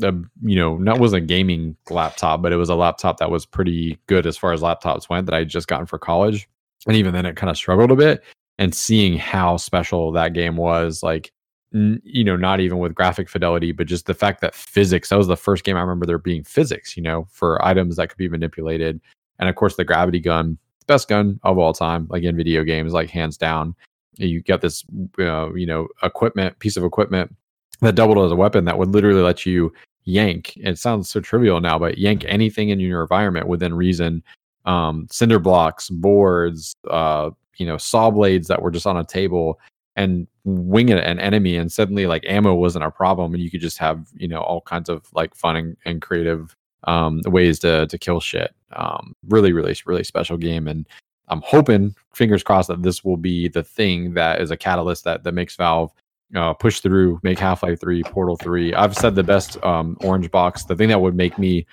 a you know not wasn't a gaming laptop but it was a laptop that was pretty good as far as laptops went that i just gotten for college and even then it kind of struggled a bit and seeing how special that game was like you know, not even with graphic fidelity, but just the fact that physics, that was the first game I remember there being physics, you know, for items that could be manipulated. And of course, the gravity gun, the best gun of all time, like in video games, like hands down. You got this, uh, you know, equipment, piece of equipment that doubled as a weapon that would literally let you yank. It sounds so trivial now, but yank anything in your environment within reason. Um, cinder blocks, boards, uh, you know, saw blades that were just on a table and wing an enemy and suddenly like ammo wasn't a problem and you could just have you know all kinds of like fun and, and creative um ways to to kill shit um really really really special game and i'm hoping fingers crossed that this will be the thing that is a catalyst that that makes valve uh, push through make half-life 3 portal 3 i've said the best um orange box the thing that would make me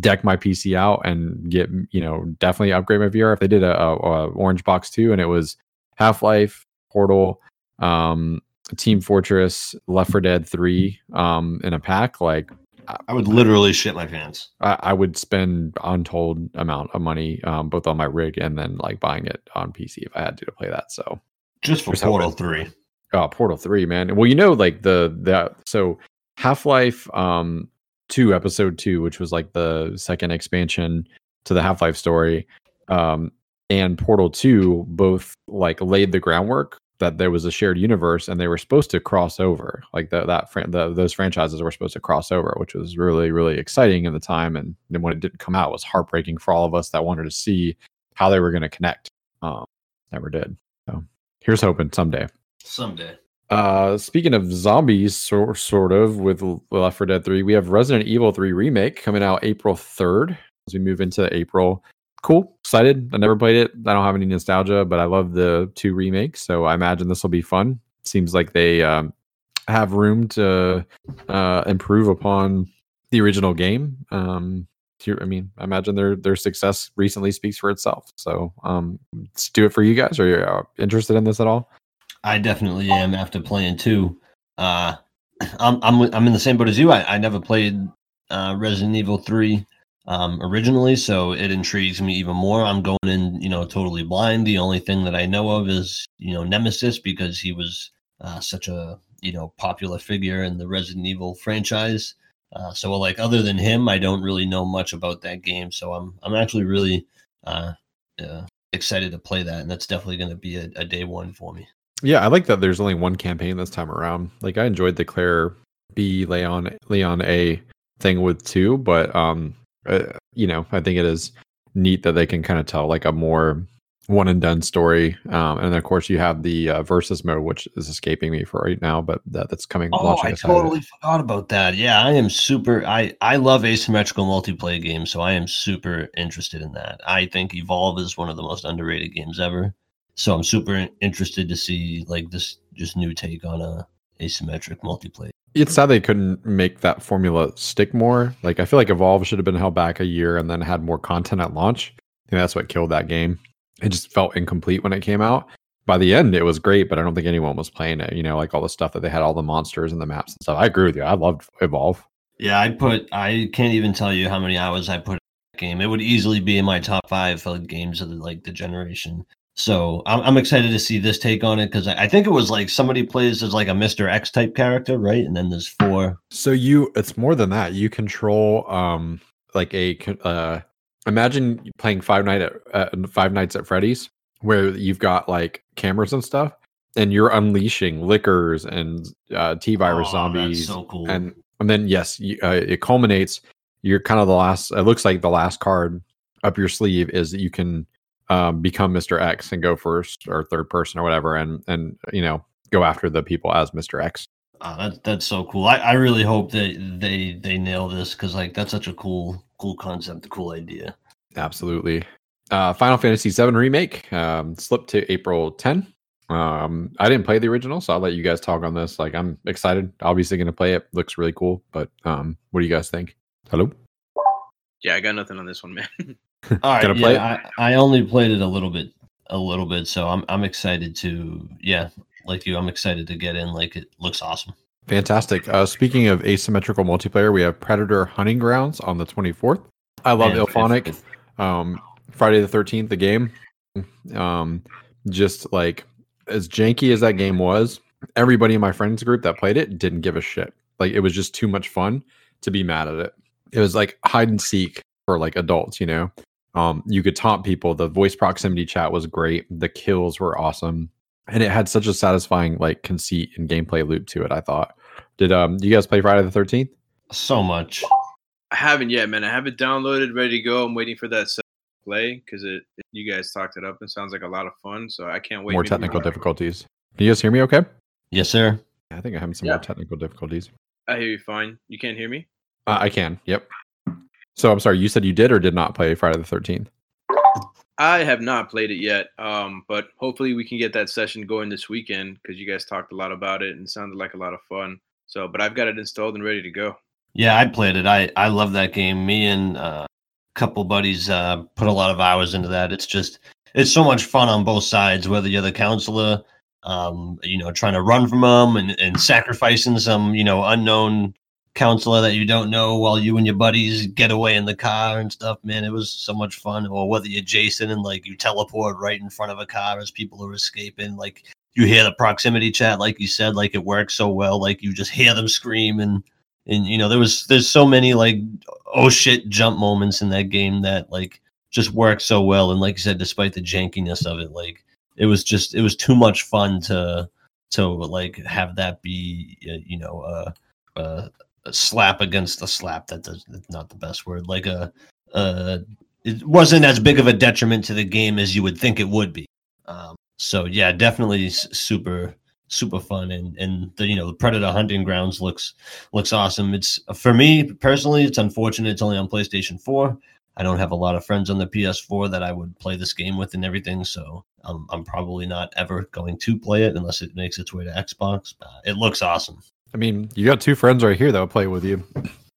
deck my pc out and get you know definitely upgrade my vr if they did a, a, a orange box 2 and it was half-life portal um, Team Fortress, Left 4 Dead 3 um, in a pack, like I would literally shit my pants. I, I would spend untold amount of money um, both on my rig and then like buying it on PC if I had to, to play that. So just for Portal Three. Oh, Portal Three, man. Well, you know, like the that so Half Life um Two Episode Two, which was like the second expansion to the Half Life story, um, and Portal Two both like laid the groundwork that there was a shared universe and they were supposed to cross over like the, that fran- the, those franchises were supposed to cross over which was really really exciting at the time. And then when it didn't come out it was heartbreaking for all of us that wanted to see how they were going to connect. Um, never did. So here's hoping someday. Someday. Uh, speaking of zombies, sort sort of with Left 4 Dead 3, we have Resident Evil 3 remake coming out April 3rd as we move into April cool. Excited. I never played it. I don't have any nostalgia, but I love the two remakes, so I imagine this will be fun. Seems like they um, have room to uh, improve upon the original game. Um, I mean, I imagine their their success recently speaks for itself. So, um, let's do it for you guys. Are you uh, interested in this at all? I definitely am. After playing two, uh, I'm I'm I'm in the same boat as you. I, I never played uh, Resident Evil three um, originally, so it intrigues me even more. I'm going in, you know, totally blind. The only thing that I know of is, you know, Nemesis because he was uh, such a, you know, popular figure in the Resident Evil franchise. Uh, so, like, other than him, I don't really know much about that game. So, I'm I'm actually really uh, uh excited to play that, and that's definitely going to be a, a day one for me. Yeah, I like that. There's only one campaign this time around. Like, I enjoyed the Claire B Leon Leon A thing with two, but um uh, you know, I think it is neat that they can kind of tell like a more one and done story. Um, and then of course you have the uh, versus mode, which is escaping me for right now, but that, that's coming. Oh, I totally forgot about that. Yeah, I am super. I I love asymmetrical multiplayer games, so I am super interested in that. I think Evolve is one of the most underrated games ever. So I'm super interested to see like this just new take on a asymmetric multiplayer. It's sad they couldn't make that formula stick more. Like I feel like Evolve should have been held back a year and then had more content at launch. Think that's what killed that game. It just felt incomplete when it came out. By the end, it was great, but I don't think anyone was playing it. You know, like all the stuff that they had, all the monsters and the maps and stuff. I agree with you. I loved Evolve. Yeah, I put. I can't even tell you how many hours I put in that game. It would easily be in my top five games of the, like the generation. So I'm, I'm excited to see this take on it because I, I think it was like somebody plays as like a Mister X type character, right? And then there's four. So you, it's more than that. You control, um, like a, uh, imagine playing Five Night at uh, Five Nights at Freddy's, where you've got like cameras and stuff, and you're unleashing lickers and uh, T virus Oh, zombies, That's so cool. and and then yes, you, uh, it culminates. You're kind of the last. It looks like the last card up your sleeve is that you can um, become Mr. X and go first or third person or whatever, and and you know go after the people as Mr. X. Ah, that, that's so cool. I, I really hope that they they nail this because like that's such a cool cool concept, a cool idea. Absolutely. Uh, Final Fantasy VII remake um, slipped to April 10. Um, I didn't play the original, so I'll let you guys talk on this. Like, I'm excited. Obviously, going to play it. Looks really cool. But um, what do you guys think? Hello. Yeah, I got nothing on this one, man. (laughs) All right, play yeah, I, I only played it a little bit, a little bit, so I'm I'm excited to yeah, like you, I'm excited to get in. Like it looks awesome. Fantastic. Uh, speaking of asymmetrical multiplayer, we have Predator Hunting Grounds on the 24th. I love Man, if- IllFonic. if- um friday the 13th the game um just like as janky as that game was everybody in my friends group that played it didn't give a shit like it was just too much fun to be mad at it it was like hide and seek for like adults you know um you could taunt people the voice proximity chat was great the kills were awesome and it had such a satisfying like conceit and gameplay loop to it i thought did um you guys play friday the 13th so much. I haven't yet, man. I have it downloaded, ready to go. I'm waiting for that set play because it, it- you guys talked it up and sounds like a lot of fun. So I can't wait. more Maybe technical we'll- difficulties can you guys hear me okay Yes, sir. i think i'm having some Yeah. more technical difficulties I hear you fine. You can't hear me? Uh, I can. Yep. So I'm sorry. You said you did or did not play Friday the Thirteenth? I have not played it yet, um, but hopefully we can get that session going this weekend because you guys talked a lot about it and sounded like a lot of fun. So, but I've got it installed and ready to go. Yeah, I played it. I I love that game. Me and uh, a couple buddies uh, put a lot of hours into that. It's just it's so much fun on both sides. Whether you're the counselor, um, you know, trying to run from them and, and sacrificing some you know unknown counselor that you don't know while you and your buddies get away in the car and stuff. Man, it was so much fun. Or whether you're Jason and like you teleport right in front of a car as people are escaping, like. You hear the proximity chat, like you said, like it works so well. Like you just hear them scream, and and you know there was there's so many like oh shit jump moments in that game that like just worked so well and like you said despite the jankiness of it like it was just it was too much fun to to like have that be you know uh, uh, a slap against a slap that does that's not the best word like a uh it wasn't as big of a detriment to the game as you would think it would be um so yeah definitely super super fun and and the you know the predator hunting grounds looks looks awesome. It's for me personally, it's unfortunate it's only on PlayStation 4. I don't have a lot of friends on the PS4 that I would play this game with and everything, so I'm I'm probably not ever going to play it unless it makes its way to Xbox. Uh, it looks awesome. I mean, you got two friends right here that will play with you.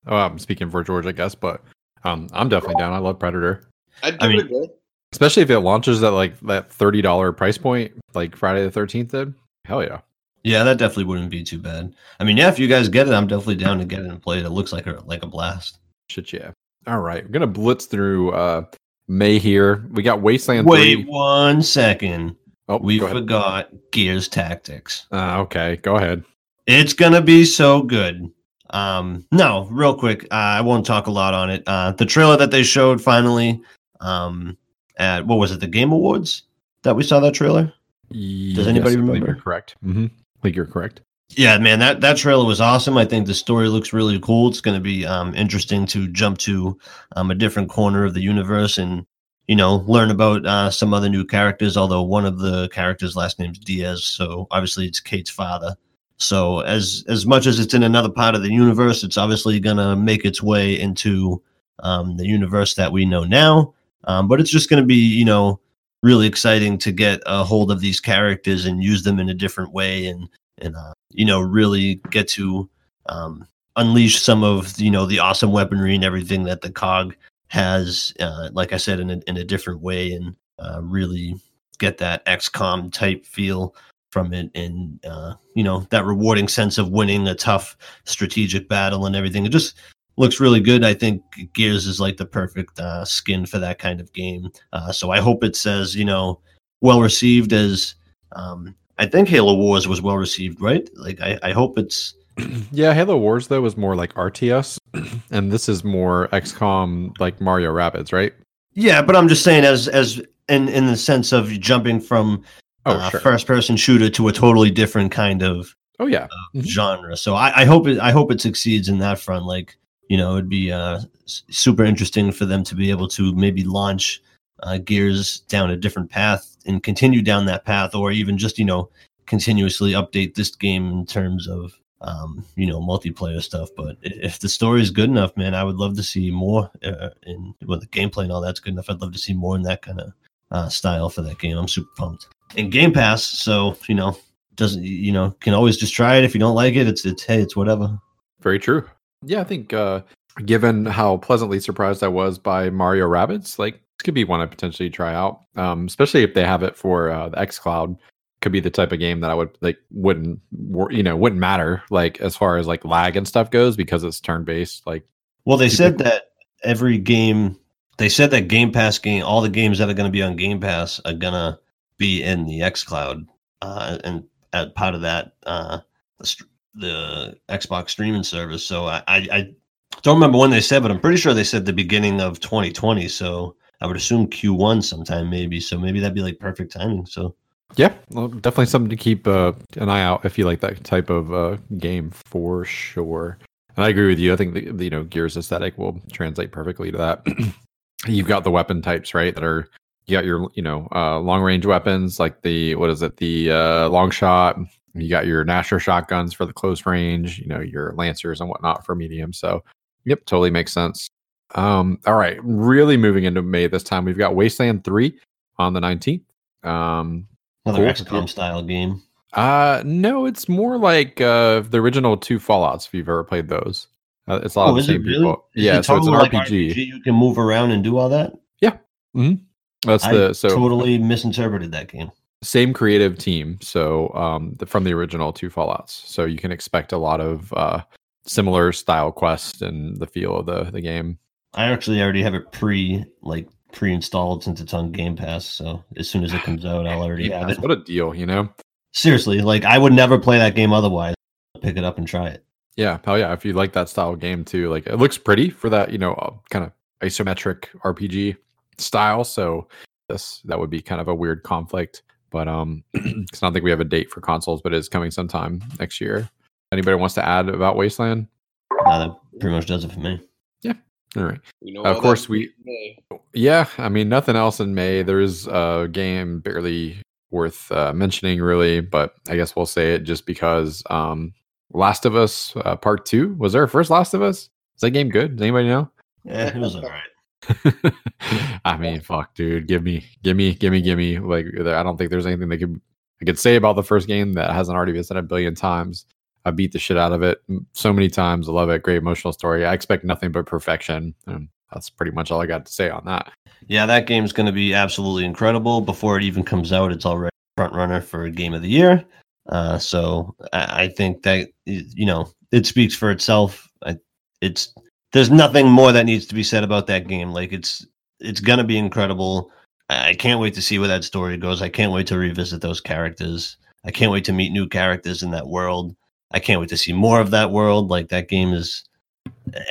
Oh, I'm speaking for George, I guess, but um, I'm definitely down. I love Predator, I'd I mean- it a go. especially if it launches at like that thirty dollar price point, like Friday the Thirteenth did. Hell yeah! Yeah, that definitely wouldn't be too bad. I mean, yeah, if you guys get it, I'm definitely down to get it and play it. It looks like a like a blast. Shit yeah! All right, we're gonna blitz through uh May here. We got Wasteland Wait 3. one second. Oh, We forgot Gears Tactics. Uh, okay, go ahead. It's gonna be so good. Um, no, real quick, uh, I won't talk a lot on it. Uh, the trailer that they showed finally, um, at what was it, the Game Awards that we saw that trailer? Does anybody remember? correct. Mm-hmm. I think you're correct. Yeah, man, that that trailer was awesome. I think the story looks really cool. It's going to be um, interesting to jump to um, a different corner of the universe and you know, learn about uh, some other new characters. Although one of the characters' last name's Diaz, so obviously it's Kate's father. So as as much as it's in another part of the universe, it's obviously gonna make its way into um, the universe that we know now. Um, but it's just gonna be, you know, really exciting to get a hold of these characters and use them in a different way, and and uh, you know, really get to um, unleash some of you know the awesome weaponry and everything that the cog has, uh, like I said, in a, in a different way, and uh, really get that XCOM type feel from it, and uh, you know that rewarding sense of winning a tough strategic battle and everything. It just looks really good. I think Gears is like the perfect uh, skin for that kind of game. Uh, so I hope it says you know well received as um, I think Halo Wars was well received, right? Like I, I hope it's (clears throat) yeah, Halo Wars though was more like RTS, (clears throat) and this is more XCOM like Mario Rabbids, right? Yeah, but I'm just saying as as in in the sense of jumping from Oh, uh, sure. first person shooter to a totally different kind of Oh yeah, uh, Mhm. genre. So I, I hope it I hope it succeeds in that front. Like you know, it'd be uh, super interesting for them to be able to maybe launch uh, Gears down a different path and continue down that path, or even just you know continuously update this game in terms of um, you know multiplayer stuff. But if the story is good enough, man, I would love to see more. Uh, in well, the gameplay and all that's good enough. I'd love to see more in that kind of uh, style for that game. I'm super pumped. And Game Pass, so you know doesn't you know can always just try it if you don't like it it's it's hey it's whatever very true. Yeah, I think uh given how pleasantly surprised I was by Mario Rabbids, like this could be one I potentially try out. Um, especially if they have it for uh, the X Cloud. Could be the type of game that I would like wouldn't you know wouldn't matter like as far as like lag and stuff goes because it's turn based. Like well they Super- said that every game they said that game pass game all the games that are going to be on game pass are going to be in the x cloud uh, and as part of that uh, the, the xbox streaming service so I, I i don't remember when they said but i'm pretty sure they said the beginning of 2020 so i would assume q1 sometime maybe so maybe that'd be like perfect timing so Yeah, well, definitely something to keep uh, an eye out if you like that type of uh, game for sure. And I agree with you. I think the, the you know Gears aesthetic will translate perfectly to that. (clears throat) You've got the weapon types right that are you got your you know uh, long range weapons like the what is it the uh, long shot. You got your Gnasher shotguns for the close range. You know your lancers and whatnot for medium. So yep, totally makes sense. Um, all right, really moving into May this time. We've got Wasteland Three on the nineteenth. Um, another Cool. xcom style game uh no, it's more like uh the original two Fallout's if you've ever played those. Uh, it's a lot of the Oh, same really? people. Is yeah, so it's an like RPG. You can move around and do all that. That's I the so totally misinterpreted that game. same creative team. So um the, from the original two Fallout's. So you can expect a lot of uh similar style quest and the feel of the the game. I actually already have it pre like pre-installed since it's on Game Pass. So as soon as it comes out, I'll already have it. What a deal, you know? Seriously, like I would never play that game otherwise. Pick it up and try it. Yeah, hell yeah. If you like that style of game too, like it looks pretty for that, you know, uh, kind of isometric RPG style. So this that would be kind of a weird conflict. But um, (clears throat) 'cause I don't think we have a date for consoles, but it's coming sometime next year. Anybody wants to add about Wasteland? Now that pretty much does it for me. Yeah. All right. You know, Of course we- Yeah, I mean nothing else in May. There's a game barely worth uh, mentioning, really, but I guess we'll say it just because. Um, Last of Us uh, Part Two was there a first Last of Us? Is that game good? Does anybody know? Yeah, it was all right. (laughs) I mean, fuck, dude. Give me, give me, give me, give me. Like, I don't think there's anything they could I could say about the first game that hasn't already been said a billion times. I beat the shit out of it so many times. I love it. Great emotional story. I expect nothing but perfection. And that's pretty much all I got to say on that. Yeah, that game's going to be absolutely incredible. Before it even comes out, it's already front runner for game of the year. Uh, so I, I think that you know it speaks for itself. I, it's there's nothing more that needs to be said about that game. Like it's it's to be incredible. I I can't wait to see where that story goes. I can't wait to revisit those characters. I can't wait to meet new characters in that world. I can't wait to see more of that world. Like that game is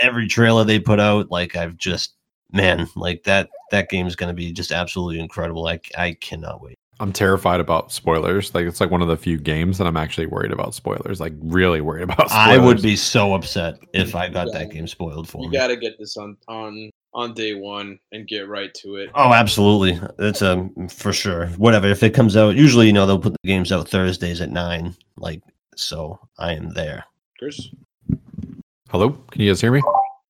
every trailer they put out. Like I've just man, like that that game is going to be just absolutely incredible. I I cannot wait. I'm terrified about spoilers. Like it's like one of the few games that I'm actually worried about spoilers. Like really worried about. Spoilers. (laughs) I would be so upset if I got that game spoiled for You me. got to get this on on on day one and get right to it. Oh, absolutely. That's um for sure. Whatever. If it comes out, usually you know they'll put the games out Thursdays at nine. Like so, I am there. Chris. Hello, can you guys hear me?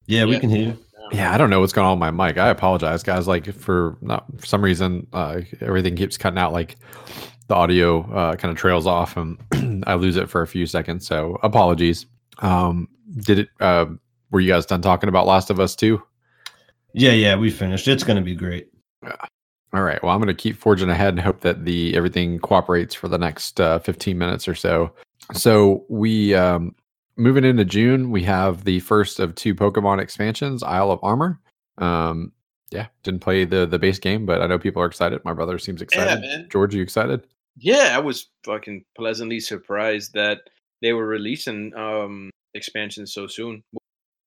Yeah, we can hear you. Yeah, I don't know what's going on with my mic. I apologize, guys. Like for not for some reason, uh, everything keeps cutting out. Like the audio uh, kind of trails off, and (clears throat) I lose it for a few seconds. So apologies. Um, did it? Uh, were you guys done talking about Last of Us too? Yeah, yeah, we finished. It's gonna be great. All right. Well, I'm going to keep forging ahead and hope that the everything cooperates for the next uh, 15 minutes or so. So we um, moving into June, we have the first of two Pokemon expansions, Isle of Armor. Um, yeah, didn't play the the base game, but I know people are excited. My brother seems excited. man. George, you excited? Yeah, I was fucking pleasantly surprised that they were releasing um expansions so soon.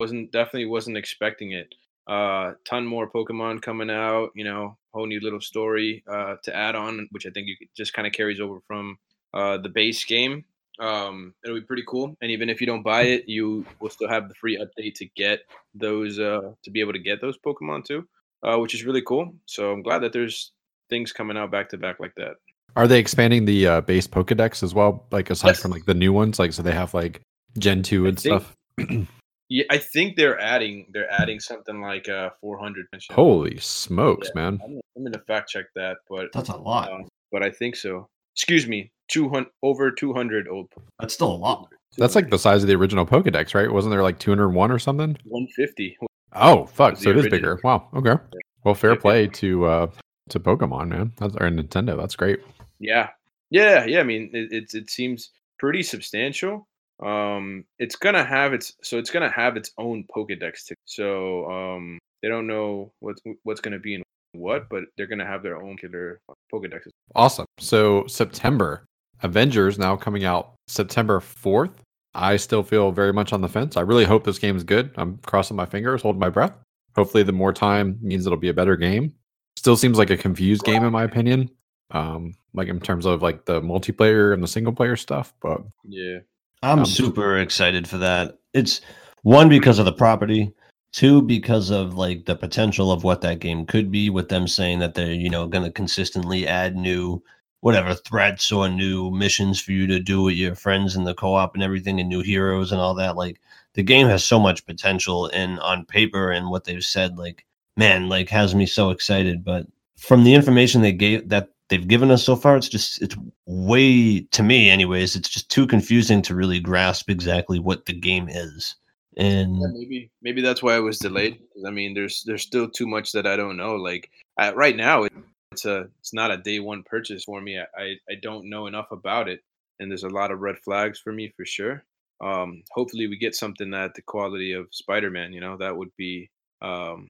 Wasn't definitely wasn't expecting it. Uh ton more Pokemon coming out, you know, whole new little story uh to add on, which I think you just kind of carries over from uh the base game. Um it'll be pretty cool. And even if you don't buy it, you will still have the free update to get those uh to be able to get those Pokemon too. Uh which is really cool. So I'm glad that there's things coming out back to back like that. Are they expanding the uh, base Pokedex as well? Like aside Yes. from like the new ones, like so they have like Gen two and think- stuff. (clears throat) Yeah, I think they're adding they're adding something like uh 400. Holy smokes, Yeah. man! I'm, I'm gonna fact check that, but That's a lot. um, but I think so. Excuse me, 200 over 200 old. That's still a lot. That's like the size of the original Pokedex, right? Wasn't there like 201 or something? 150. Oh fuck! So it the is bigger. Wow. Okay. Well, fair Yeah, yeah. play to uh to Pokemon, man. That's or Nintendo. That's great. Yeah, yeah, yeah. I mean, it it, it seems pretty substantial. Um, it's gonna have its so it's gonna have its own Pokedex. Too. So um, they don't know what's what's gonna be in what, but they're gonna have their own killer Pokedexes. Awesome. So September, Avengers now coming out September 4th. I still feel very much on the fence. I really hope this game is good. I'm crossing my fingers, holding my breath. Hopefully, the more time means it'll be a better game. Still seems like a confused game in my opinion. Um, like in terms of like the multiplayer and the single player stuff, but Yeah. I'm Um, super excited for that. It's one because of the property, two because of like the potential of what that game could be with them saying that they're, you know, going to consistently add new whatever threats or new missions for you to do with your friends in the co-op and everything and new heroes and all that. Like the game has so much potential and on paper and what they've said like man, like has me so excited, but from the information they gave that they've given us so far it's just it's way to me anyways it's just too confusing to really grasp exactly what the game is and Yeah, maybe maybe that's why I was delayed. I mean, there's there's still too much that I don't know. Like I, right now, it, it's a it's not a day one purchase for me. I, I I don't know enough about it, and there's a lot of red flags for me for sure. Um, hopefully, we get something at the quality of Spider-Man. You know, that would be um,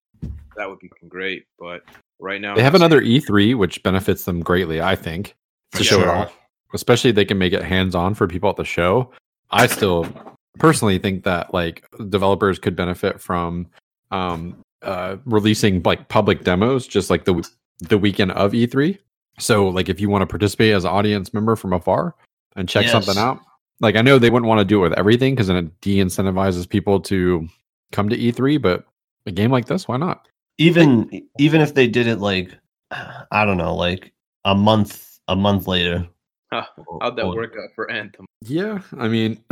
that would be great. But right now, they have another E3, which benefits them greatly, I think, to For show it off. Especially they can make it hands on for people at the show. I still personally think that like developers could benefit from um uh releasing like public demos just like the the weekend of E3. So like if you want to participate as an audience member from afar and check something out. Like I know they wouldn't want to do it with everything because then it de-incentivizes people to come to E3, but a game like this, why not? even even if they did it like (sighs) i don't know like a month a month later Huh, how'd that or- work out for Anthem? Yeah, I mean, (clears throat)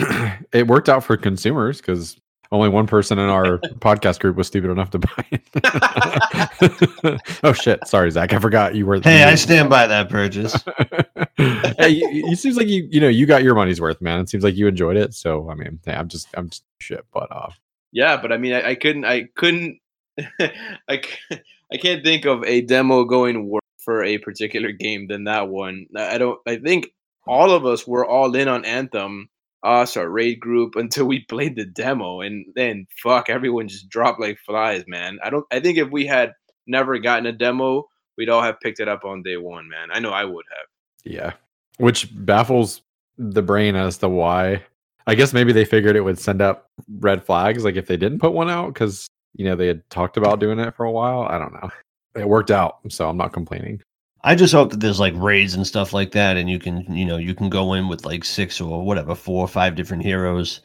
it worked out for consumers because only one person in our (laughs) podcast group was stupid enough to buy it. (laughs) oh shit! Sorry, Zach. I forgot you were. hey i stand by that purchase (laughs) hey, you, you- it seems like you you know you got your money's worth, man. It seems like you enjoyed it. So I mean, hey, I'm just I'm just shit, but uh, Yeah, but I mean, I, I couldn't, I couldn't, I I can't think of a demo going worse for a particular game than that one. I don't, I think all of us were all in on Anthem, us, our raid group, (laughs) until we played the demo, and then fuck, everyone just dropped like flies, man. I don't, I think if we had never gotten a demo, we'd all have picked it up on day one, man. I know I would have. yeah, which baffles the brain as to why. I guess maybe they figured it would send up red flags, like if they didn't put one out, because you know they had talked about doing it for a while. I don't know. It worked out, so I'm not complaining. I just hope that there's like raids and stuff like that, and you can, you know, you can go in with like six or whatever, four or five different heroes,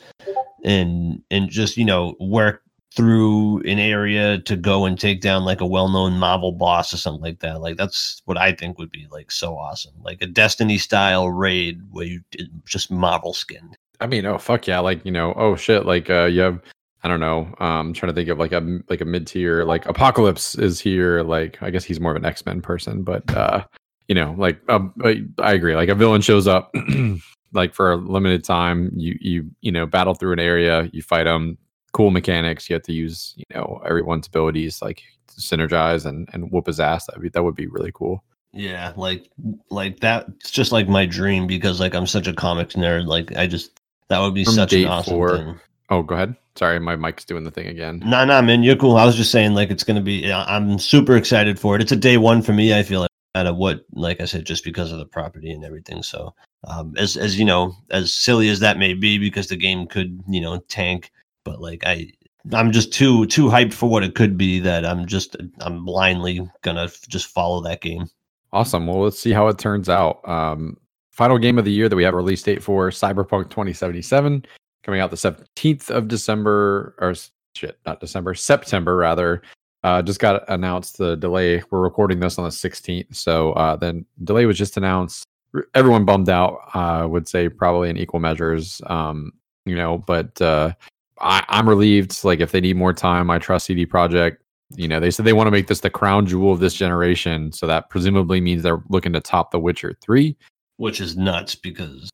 and and just you know work through an area to go and take down like a well-known Marvel boss or something like that. Like that's what I think would be like so awesome, like a Destiny style raid where you just Marvel skinned. I mean, oh fuck yeah! Like you know, oh shit! Like uh, you have I don't know. Um, I'm trying to think of like a like a mid tier like Apocalypse is here. Like I guess he's more of an X Men person, but uh, you know, like um, I agree. Like a villain shows up, (clears throat) like for a limited time. You you you know battle through an area, you fight them, cool mechanics. You have to use you know everyone's abilities like synergize and and whoop his ass. That that would be really cool. Yeah, like like that. It's just like my dream because like I'm such a comics nerd. Like I just that would be From such an awesome four, thing. Oh, go ahead. Sorry, my mic's doing the thing again. Nah, nah, man, you're cool. I was just saying like it's gonna be. I'm super excited for it. It's a day one for me. I feel like out of what, like I said, just because of the property and everything. So, um, as as you know, as silly as that may be, because the game could you know tank but like I I'm just too too hyped for what it could be that I'm just I'm blindly gonna just follow that game. Awesome. Well, let's see how it turns out. Um, final game of the year that we have a release date for Cyberpunk 2077 coming out the 17th of December or shit, not December, September rather. Uh, just got announced the delay. We're recording this on the 16th, so uh, then delay was just announced. Everyone bummed out. I uh, would say probably in equal measures. Um, you know, but uh, I, I'm relieved. Like if they need more time, I trust CD Projekt. You know, they said they want to make this the crown jewel of this generation, so that presumably means they're looking to top The Witcher Three, which is nuts because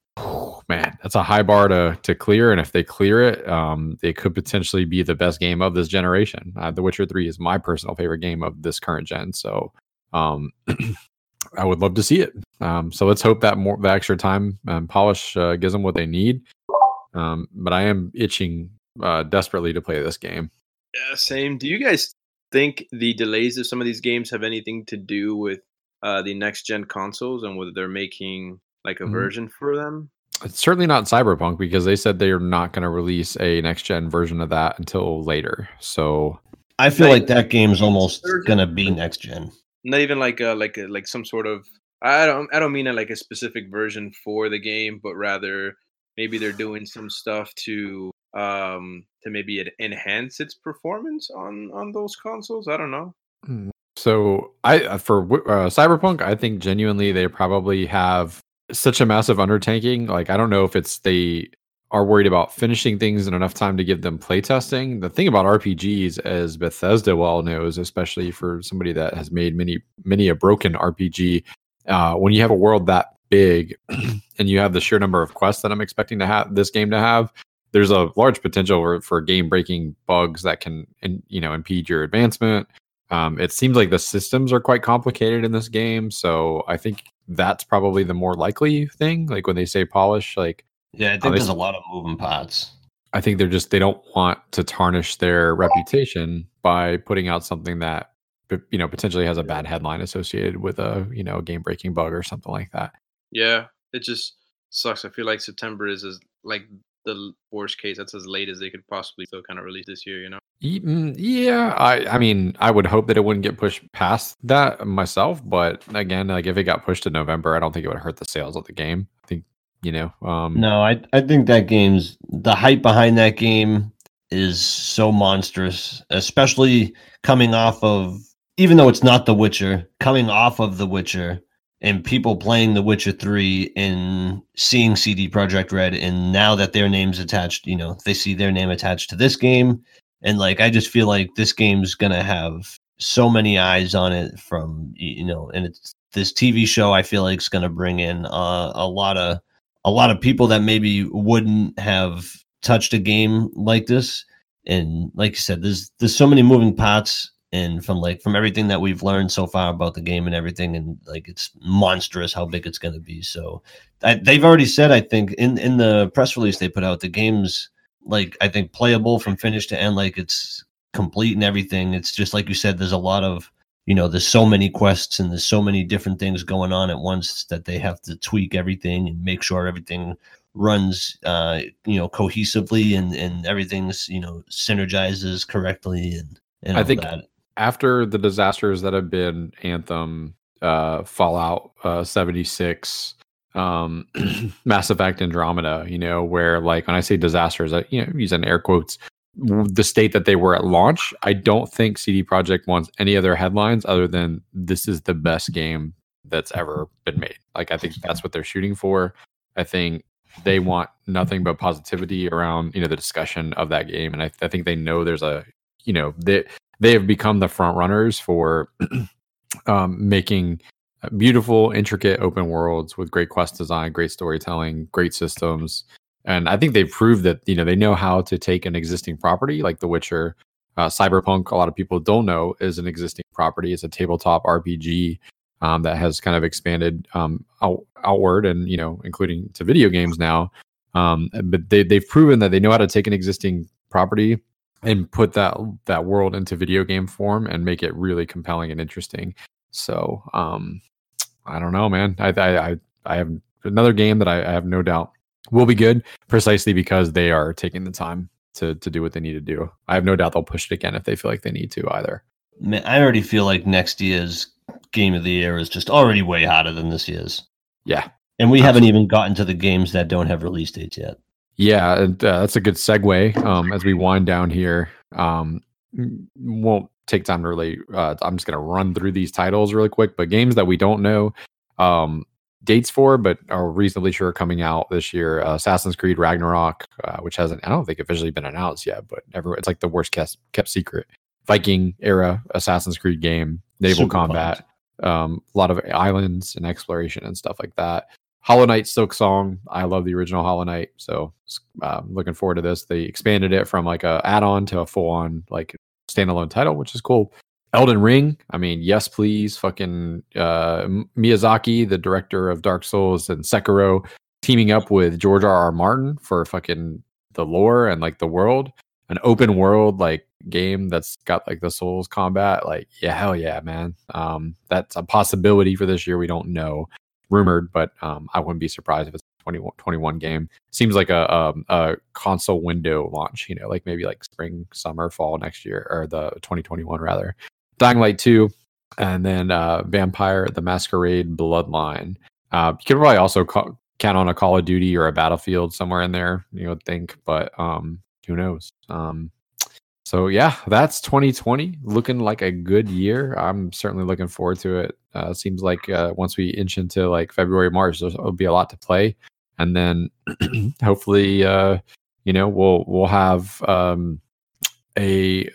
man, that's a high bar to to clear. And if they clear it, um, it could potentially be the best game of this generation. Uh, the Witcher Three is my personal favorite game of this current gen, so um, (clears throat) I would love to see it. Um, so let's hope that more the extra time and polish uh, gives them what they need. Um, but I am itching uh, desperately to play this game. Yeah, same. Do you guys think the delays of some of these games have anything to do with uh, the next gen consoles and whether they're making like a mm-hmm. version for them? It's certainly not Cyberpunk because they said they're not going to release a next gen version of that until later. So I feel like that game's almost going to be next gen. Not even like a like a like some sort of I don't I don't mean it like a specific version for the game, but rather maybe they're doing some stuff to um, to maybe enhance its performance on on those consoles. I don't know. Hmm. So I uh, for uh, Cyberpunk, I think genuinely they probably have such a massive undertaking. Like I don't know if it's they are worried about finishing things in enough time to give them playtesting. The thing about RPGs, as Bethesda well knows, especially for somebody that has made many many a broken RPG, uh, when you have a world that big (clears throat) and you have the sheer number of quests that I'm expecting to have this game to have, there's a large potential for, for game breaking bugs that can in, you know impede your advancement. Um, it seems like the systems are quite complicated in this game, so I think that's probably the more likely thing. Like when they say polish, like yeah, I think there's a lot of moving parts. I think they're just they don't want to tarnish their reputation by putting out something that you know potentially has a bad headline associated with a you know game breaking bug or something like that. Yeah, it just sucks. I feel like September is as like the worst case. That's as late as they could possibly still kind of release this year. You know. Mm, yeah, I I mean, I would hope that it wouldn't get pushed past that myself, but again, like if it got pushed to November, I don't think it would hurt the sales of the game. I think you know. Um, no, I I think that game's the hype behind that game is so monstrous, especially coming off of even though it's not The Witcher, coming off of The Witcher and people playing The Witcher 3 and seeing CD Projekt Red and now that their name's attached, you know, they see their name attached to this game and like I just feel like this game's going to have so many eyes on it from you know and it's this TV show I feel like is going to bring in uh, a lot of a lot of people that maybe wouldn't have touched a game like this. And like you said there's there's so many moving parts and from like from everything that we've learned so far about the game and everything and like it's monstrous how big it's going to be. So I, they've already said i think in in the press release they put out the game's like i think playable from finish to end like it's complete and everything. It's just like you said there's a lot of you know there's so many quests and there's so many different things going on at once that they have to tweak everything and make sure everything runs uh you know cohesively and and everything's you know synergizes correctly and, and I think that. after the disasters that have been Anthem, uh, Fallout uh, 76, um, (clears throat) Mass Effect Andromeda, you know, where like when I say disasters, I, you know, using air quotes, the state that they were at launch, I don't think CD Projekt wants any other headlines other than this is the best game that's ever been made. Like I think that's what they're shooting for. I think they want nothing but positivity around you know the discussion of that game, and I, I think they know there's a you know they they have become the front runners for (clears throat) um, making beautiful, intricate open worlds with great quest design, great storytelling, great systems. And I think they've proved that you know they know how to take an existing property like The Witcher, uh, Cyberpunk. A lot of people don't know is an existing property. It's a tabletop RPG um, that has kind of expanded um, out, outward, and you know, including to video games now. Um, but they they've proven that they know how to take an existing property and put that that world into video game form and make it really compelling and interesting. So um, I don't know, man. I I I have another game that I, I have no doubt will be good precisely because they are taking the time to to do what they need to do. I have no doubt they'll push it again if they feel like they need to either. Man, I already feel like next year's game of the year is just already way hotter than this year's. Yeah. And we Absolutely. haven't even gotten to the games that don't have release dates yet. Yeah, and, uh, that's a good segue um, as we wind down here. Um, won't take time to really. Uh, I'm just gonna run through these titles really quick, but games that we don't know um, dates for, but are reasonably sure coming out this year. Uh, Assassin's Creed Ragnarok, uh, which hasn't, I don't think officially been announced yet, but everyone, it's like the worst kept, kept secret. Viking era Assassin's Creed game, naval Super combat, um, a lot of islands and exploration and stuff like that. Hollow Knight Silksong. I love the original Hollow Knight, so um, looking forward to this. They expanded it from like a add-on to a full-on like standalone title, which is cool. Elden Ring, I mean, yes, please. Fucking uh, Miyazaki, the director of Dark Souls and Sekiro, teaming up with George R. R. Martin for fucking the lore and like the world, an open world like game that's got like the Souls combat. Like, yeah, hell yeah, man. Um, that's a possibility for this year. We don't know, rumored, but um, I wouldn't be surprised if it's 21, 21 game. Seems like a, a, um, a console window launch, you know, like maybe like spring, summer, fall next year, or the 2021 rather. Dying Light 2, and then uh, Vampire the Masquerade Bloodline. Uh, you could probably also ca- count on a Call of Duty or a Battlefield somewhere in there, you would think, but um, who knows? Um, so yeah, that's 2020, looking like a good year. I'm certainly looking forward to it. Uh, seems like uh, once we inch into like February, March, there'll be a lot to play, and then (clears throat) hopefully, uh, you know, we'll we'll have um, a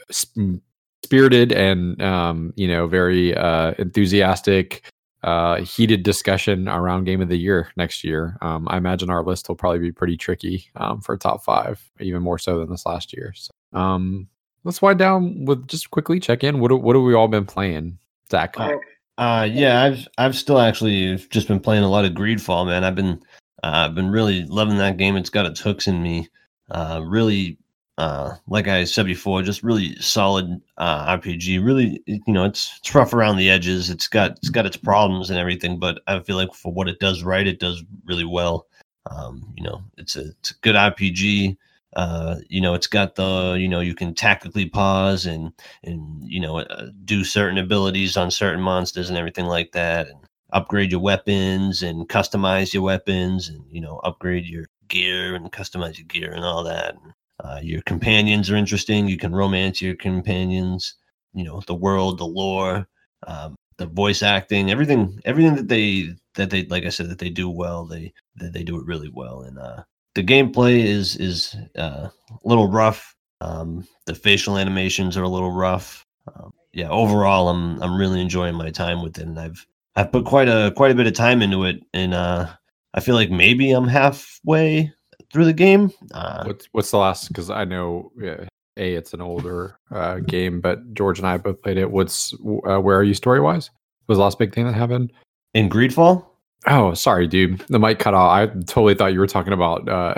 spirited and um, you know very uh, enthusiastic, uh, heated discussion around game of the year next year. Um, I imagine our list will probably be pretty tricky um, for top five, even more so than this last year. So, um, let's wind down with just quickly check in. What what have we all been playing, Zach? Uh, uh, yeah, I've I've still actually just been playing a lot of Greedfall, man. I've been uh, I've been really loving that game. It's got its hooks in me. Uh, really uh, like I said before, just really solid uh, RPG. Really, you know, it's it's rough around the edges. It's got it's got its problems and everything, but I feel like for what it does right, it does really well. Um, you know, it's a it's a good RPG. Uh, you know, it's got the you know you can tactically pause and and you know uh, do certain abilities on certain monsters and everything like that, and upgrade your weapons and customize your weapons and you know upgrade your gear and customize your gear and all that. And, uh, your companions are interesting. You can romance your companions. You know the world, the lore, um, the voice acting, everything, everything that they that they like I said that they do well. They they, they do it really well, and uh, the gameplay is is uh, a little rough. Um, the facial animations are a little rough. Um, yeah, overall, I'm I'm really enjoying my time with it, and I've I've put quite a quite a bit of time into it, and uh, I feel like maybe I'm halfway through the game. Uh, what's what's the last? Because I know yeah, a it's an older uh, game, but George and I both played it. What's uh, where are you story wise? Was the last big thing that happened in Greedfall? Oh, sorry, dude. The mic cut off. I totally thought you were talking about uh,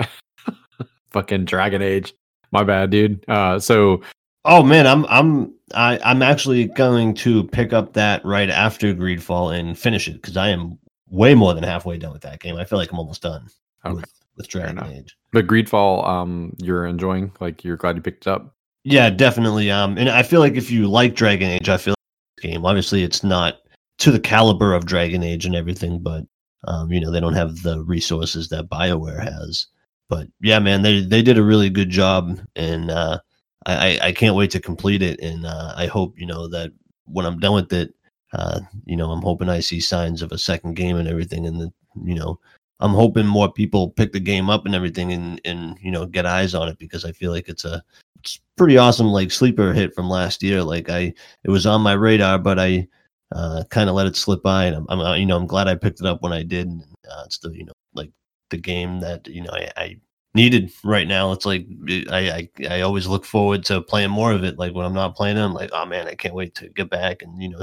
(laughs) fucking Dragon Age. My bad, dude. Uh, so. Oh man, I'm I'm I, I'm actually going to pick up that right after Greedfall and finish it because I am way more than halfway done with that game. I feel like I'm almost done. Okay. With, with Dragon Age. But Greedfall, um, you're enjoying? Like you're glad you picked it up? Yeah, definitely. Um, and I feel like if you like Dragon Age, I feel like this game. Obviously, it's not to the caliber of Dragon Age and everything, but um, you know they don't have the resources that Bioware has. But yeah, man, they they did a really good job, and uh, I I can't wait to complete it, and uh, I hope you know that when I'm done with it, uh, you know I'm hoping I see signs of a second game and everything, and the you know I'm hoping more people pick the game up and everything and and you know get eyes on it because I feel like it's a it's pretty awesome like sleeper hit from last year. Like I it was on my radar, but I uh, kind of let it slip by, and I'm, I'm, uh, you know I'm glad I picked it up when I did. And, uh, it's the you know like the game that you know I, I needed right now. It's like I, I I always look forward to playing more of it. Like when I'm not playing it, I'm like, oh man, I can't wait to get back and you know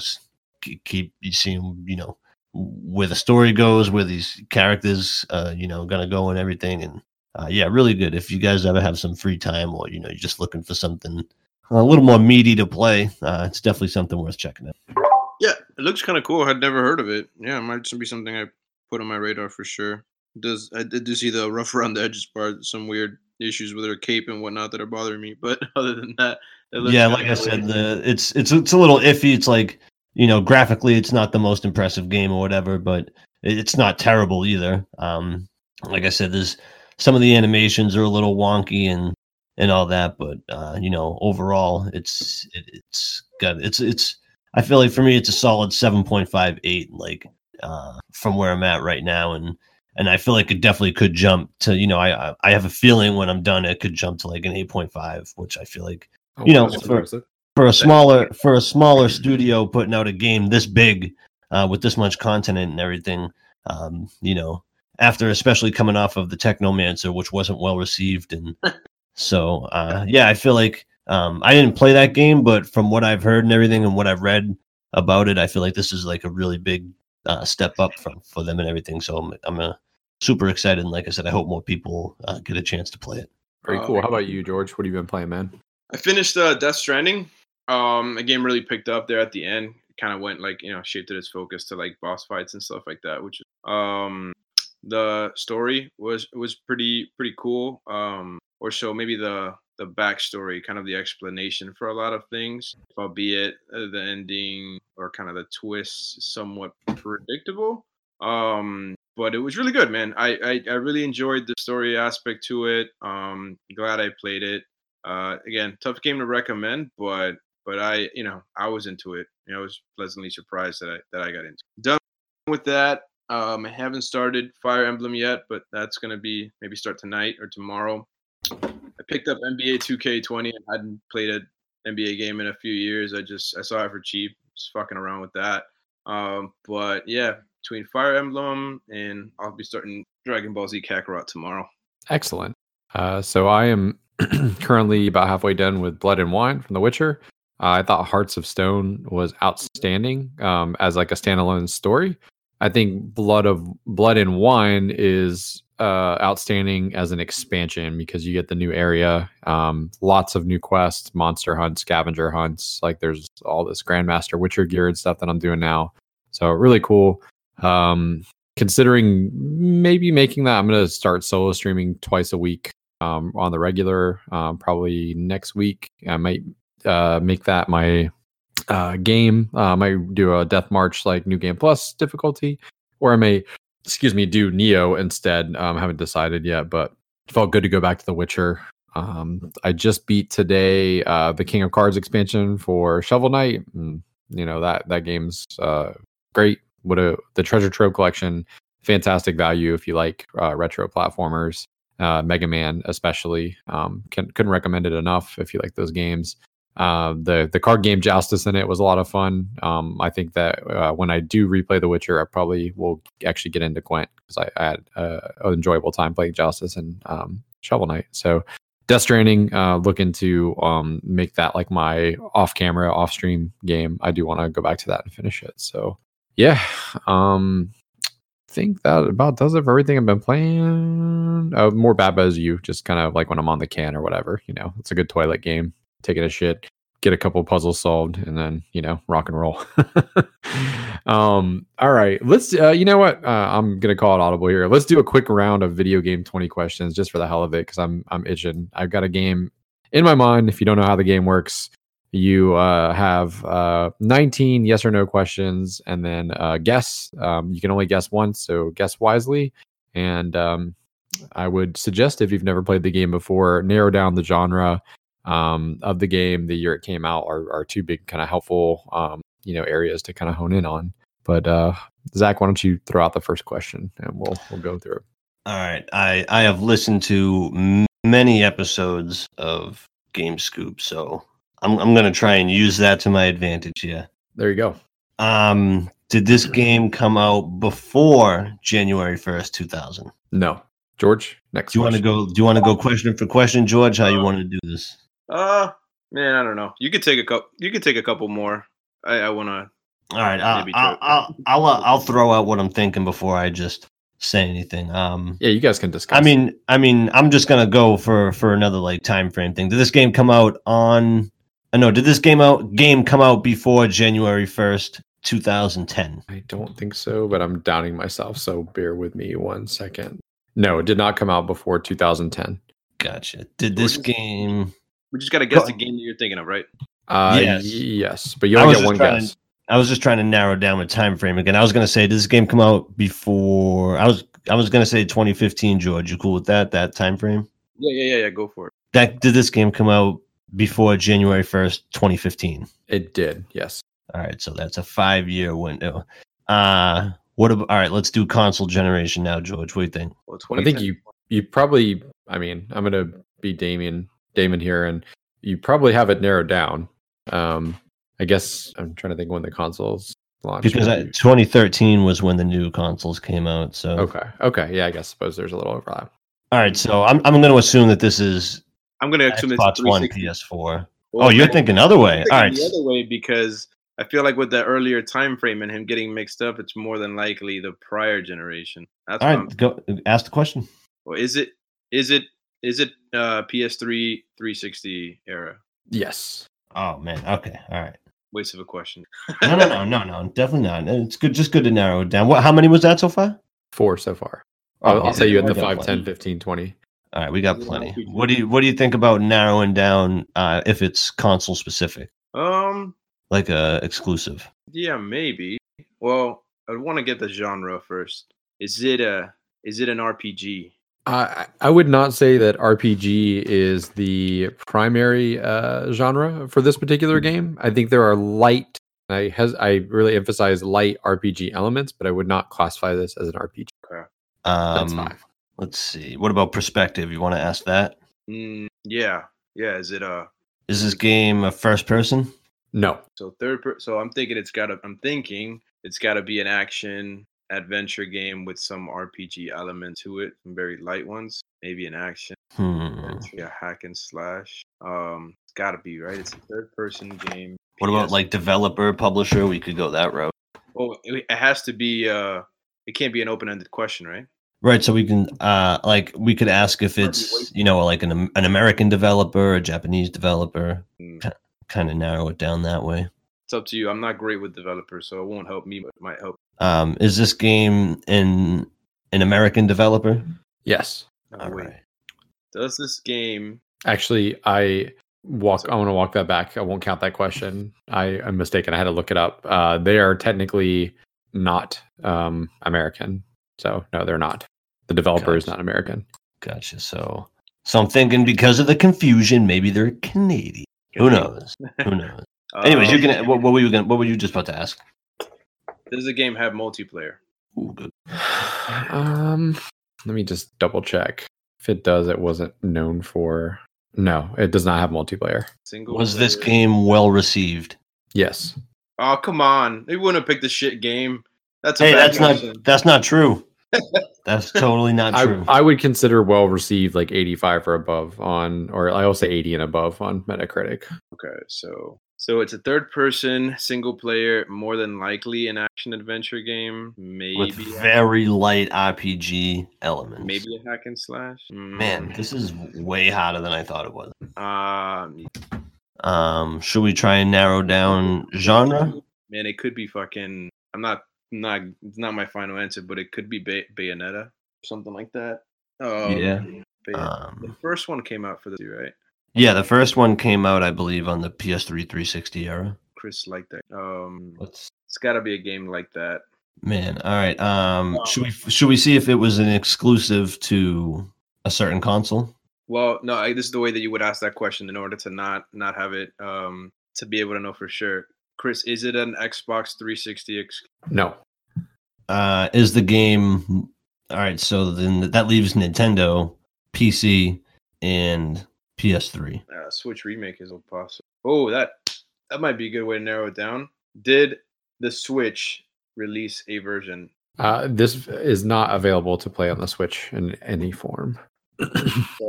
keep seeing you know where the story goes, where these characters, uh, you know, gonna go and everything. And uh, yeah, really good. If you guys ever have some free time, or you know, you're just looking for something a little more meaty to play, uh, it's definitely something worth checking out. Yeah, it looks kind of cool. I'd never heard of it. Yeah, it might just be something I put on my radar for sure. Does I did see the rough around the edges part, some weird issues with her cape and whatnot that are bothering me. But (laughs) other than that, yeah, like I said, the it's it's it's a little iffy. It's like you know, graphically, it's not the most impressive game or whatever, but it's not terrible either. Um, like I said, there's some of the animations are a little wonky and and all that, but uh, you know, overall, it's it, it's got it's it's. I feel like for me, it's a solid seven point five eight, like uh, from where I'm at right now, and and I feel like it definitely could jump to you know I I have a feeling when I'm done, it could jump to like an eight point five, which I feel like oh, you know for, for a smaller for a smaller studio putting out a game this big uh, with this much content and everything um, you know after especially coming off of the technomancer which wasn't well received and (laughs) so uh, yeah i feel like um, i didn't play that game but from what i've heard and everything and what i've read about it i feel like this is like a really big uh, step up from for them and everything. So i'm, I'm uh, super excited and like i said i hope more people uh, get a chance to play it very cool how about you george what have you been playing man i finished uh, death stranding um, the game really picked up there at the end. Kind of went like you know shifted its focus to like boss fights and stuff like that. Which um, the story was was pretty pretty cool. Um, or so maybe the the backstory, kind of the explanation for a lot of things, albeit uh, the ending or kind of the twist somewhat predictable. Um, but it was really good, man. I, I, I really enjoyed the story aspect to it. Um, glad I played it. Uh, again, tough game to recommend, but but I, you know, I was into it. You know, I was pleasantly surprised that I that I got into. Done with that. Um, I haven't started Fire Emblem yet, but that's gonna be maybe start tonight or tomorrow. I picked up NBA 2K20. I hadn't played an NBA game in a few years. I just I saw it for cheap. Just fucking around with that. Um, but yeah, between Fire Emblem and I'll be starting Dragon Ball Z Kakarot tomorrow. Excellent. Uh, so I am (clears throat) currently about halfway done with Blood and Wine from The Witcher. Uh, I thought Hearts of Stone was outstanding um, as like a standalone story. I think Blood of Blood and Wine is uh, outstanding as an expansion because you get the new area, um, lots of new quests, monster hunts, scavenger hunts. Like there's all this Grandmaster Witcher gear and stuff that I'm doing now. So really cool. Um, considering maybe making that, I'm gonna start solo streaming twice a week um, on the regular. Um, probably next week, I might uh, make that my uh, game. Uh, I might do a Death March like New Game Plus difficulty, or I may, excuse me, do Nioh instead. Um, haven't decided yet, but felt good to go back to The Witcher. Um, I just beat today uh, the King of Cards expansion for Shovel Knight. And, you know that that game's uh, great. What a the Treasure Trove collection, fantastic value if you like uh, retro platformers. Uh, Mega Man, especially, um, can, couldn't recommend it enough if you like those games. Uh, the the card game Joustus in it was a lot of fun. Um, I think that uh, when I do replay The Witcher, I probably will actually get into Gwent because I, I, had uh, an enjoyable time playing Joustus and um, Shovel Knight. So Death Stranding, uh, looking to um, make that like my off camera, off stream game. I do want to go back to that and finish it. So yeah, um, think that about does it for everything I've been playing. Uh, more Baba Is You, just kind of like when I'm on the can or whatever. You know, it's a good toilet game taking a shit, get a couple puzzles solved, and then you know rock and roll. (laughs) um, all right, let's. Uh, you know what? Uh, I'm gonna call it audible here. Let's do a quick round of video game 20 questions just for the hell of it, because I'm I'm itching. I've got a game in my mind. If you don't know how the game works, You uh, have uh, 19 yes or no questions, and then uh, guess. Um, you can only guess once, so guess wisely. And um, I would suggest if you've never played the game before, narrow down the genre um, of the game, the year it came out, are, are two big kind of helpful um, you know areas to kind of hone in on. But uh, Zach, why don't you throw out the first question and we'll we'll go through it. All right. I I have listened to many episodes of Game Scoop, so I'm I'm gonna try and use that to my advantage. Yeah. There you go. Um, did this game come out before January first, two thousand? No, George. Next. Do you want to go? Do you want to go question for question, George? How you want to do this? Uh, man, I don't know. You could take a couple. You could take a couple more. I, I want to. All right. I'll I'll. I'll I'll uh, I'll throw out what I'm thinking before I just say anything. Um. Yeah, you guys can discuss. I mean, I mean, I'm just gonna go for for another like time frame thing. Did this game come out on? Uh, know. did this game out game come out before January first, 2010? I don't think so, but I'm doubting myself. So bear with me one second. No, it did not come out before 2010. Gotcha. Did this George- game? We just gotta guess Go- the game that you're thinking of, right? Uh, Yes. yes, but you I only was get just one trying guess. I was just trying to narrow down the time frame again. I was gonna say, did this game come out before? I was I was gonna say 2015. George, you cool with that? That time frame? Yeah, yeah, yeah, yeah. Go for it. That did this game come out before January 1st, 2015? It did. Yes. All right, so that's a five year window. Uh what about all right, let's do console generation now, George. What do you think? Well, I think you you probably. I mean, I'm gonna be Damien Damon here, and you probably have it narrowed down. Um, I guess I'm trying to think when the consoles launched. Because I, 2013 was when the new consoles came out. So okay, okay, yeah, I guess suppose there's a little overlap. all right, so I'm I'm gonna assume that this is I'm gonna assume it's Xbox One, PS4. Well, Oh, you're I'm thinking other way. thinking All right. the other way because I feel like with the earlier time frame and him getting mixed up, it's more than likely the prior generation. That's All what I'm go ask the question. Well, is it is it is it uh PS3 360 era? Yes. Oh man. Okay. All right. Waste of a question. No, no, no, no, no. Definitely not. It's good. Just good to narrow it down. What? How many was that so far? Four so far. I'll, Oh, I'll say you had the got 5, 10, 15, 20. All right, we got plenty. What do you What do you think about narrowing down uh, if it's console specific, Um, like a exclusive? yeah, maybe. Well, I want to get the genre first. Is it a is it an RPG? I I would not say that RPG is the primary uh, genre for this particular game. I think there are light. I has I really emphasize light RPG elements, but I would not classify this as an RPG. That's Um, five. Let's see. What about perspective? You want to ask that? Mm, yeah, yeah. Is it a Is this game a first person? No, so third? Per- so I'm thinking it's got to. I'm thinking it's got to be an action adventure game with some RPG element to it, some very light ones. Maybe an action, Hmm. adventure, a hack and slash. Um, it's got to be right. It's a third person game. What about like developer, publisher? We could go that route. Oh, it it has to be. Uh, it can't be an open-ended question, right? Right, so we can uh like we could ask if it's you know like an an American developer, a Japanese developer, Mm, kind of narrow it down that way. It's up to you. I'm not great with developers, so it won't help me, but it might help. Um, is this game in an American developer? yes. Uh, All wait, right. does this game? Actually, I walk. I want to walk that back. I won't count that question. I am mistaken. I had to look it up. Uh, they are technically not um, American. So no, they're not. The developer is not American. Gotcha. So, so I'm thinking because of the confusion, maybe they're Canadian. Who knows? Who knows? (laughs) Anyways, you Um, can. What, what were you gonna What were you just about to ask? Does the game have multiplayer? Ooh, good. (sighs) Um, let me just double check. If it does, it wasn't known for. No, it does not have multiplayer. Single. Was this game well received? Yes. Oh come on! They wouldn't have picked the shit game. That's a Hey, that's question. not. That's not true. That's totally not I, true. I would consider well received like 85 or above on, or I will say 80 and above on Metacritic. Okay, so so it's a third-person single player, more than likely an action adventure game. Maybe with very light RPG elements. maybe a hack and slash. Man, Mm, this is way hotter than I thought it was. um, Um, should we try and narrow down genre? man, it could be fucking. I'm not not. It's not my final answer, but it could be Bay- Bayonetta, something like that. Um, Yeah. Bay- the Um, first one came out for the right. Yeah, the first one came out, I believe, on the PS3 360 era. Chris like that. Um, Let's it's got to be a game like that. man. All right. Um, should we should we see if it was an exclusive to a certain console? Well, no, I, this is the way that you would ask that question in order to not not have it um to be able to know for sure. Chris, is it an Xbox 360 ex- No. Uh, is the game all right? So then that leaves Nintendo, PC, and PS3. uh, Switch remake is possible? Oh, that that might be a good way to narrow it down. Did the Switch release a version? Uh, this is not available to play on the Switch in any form. So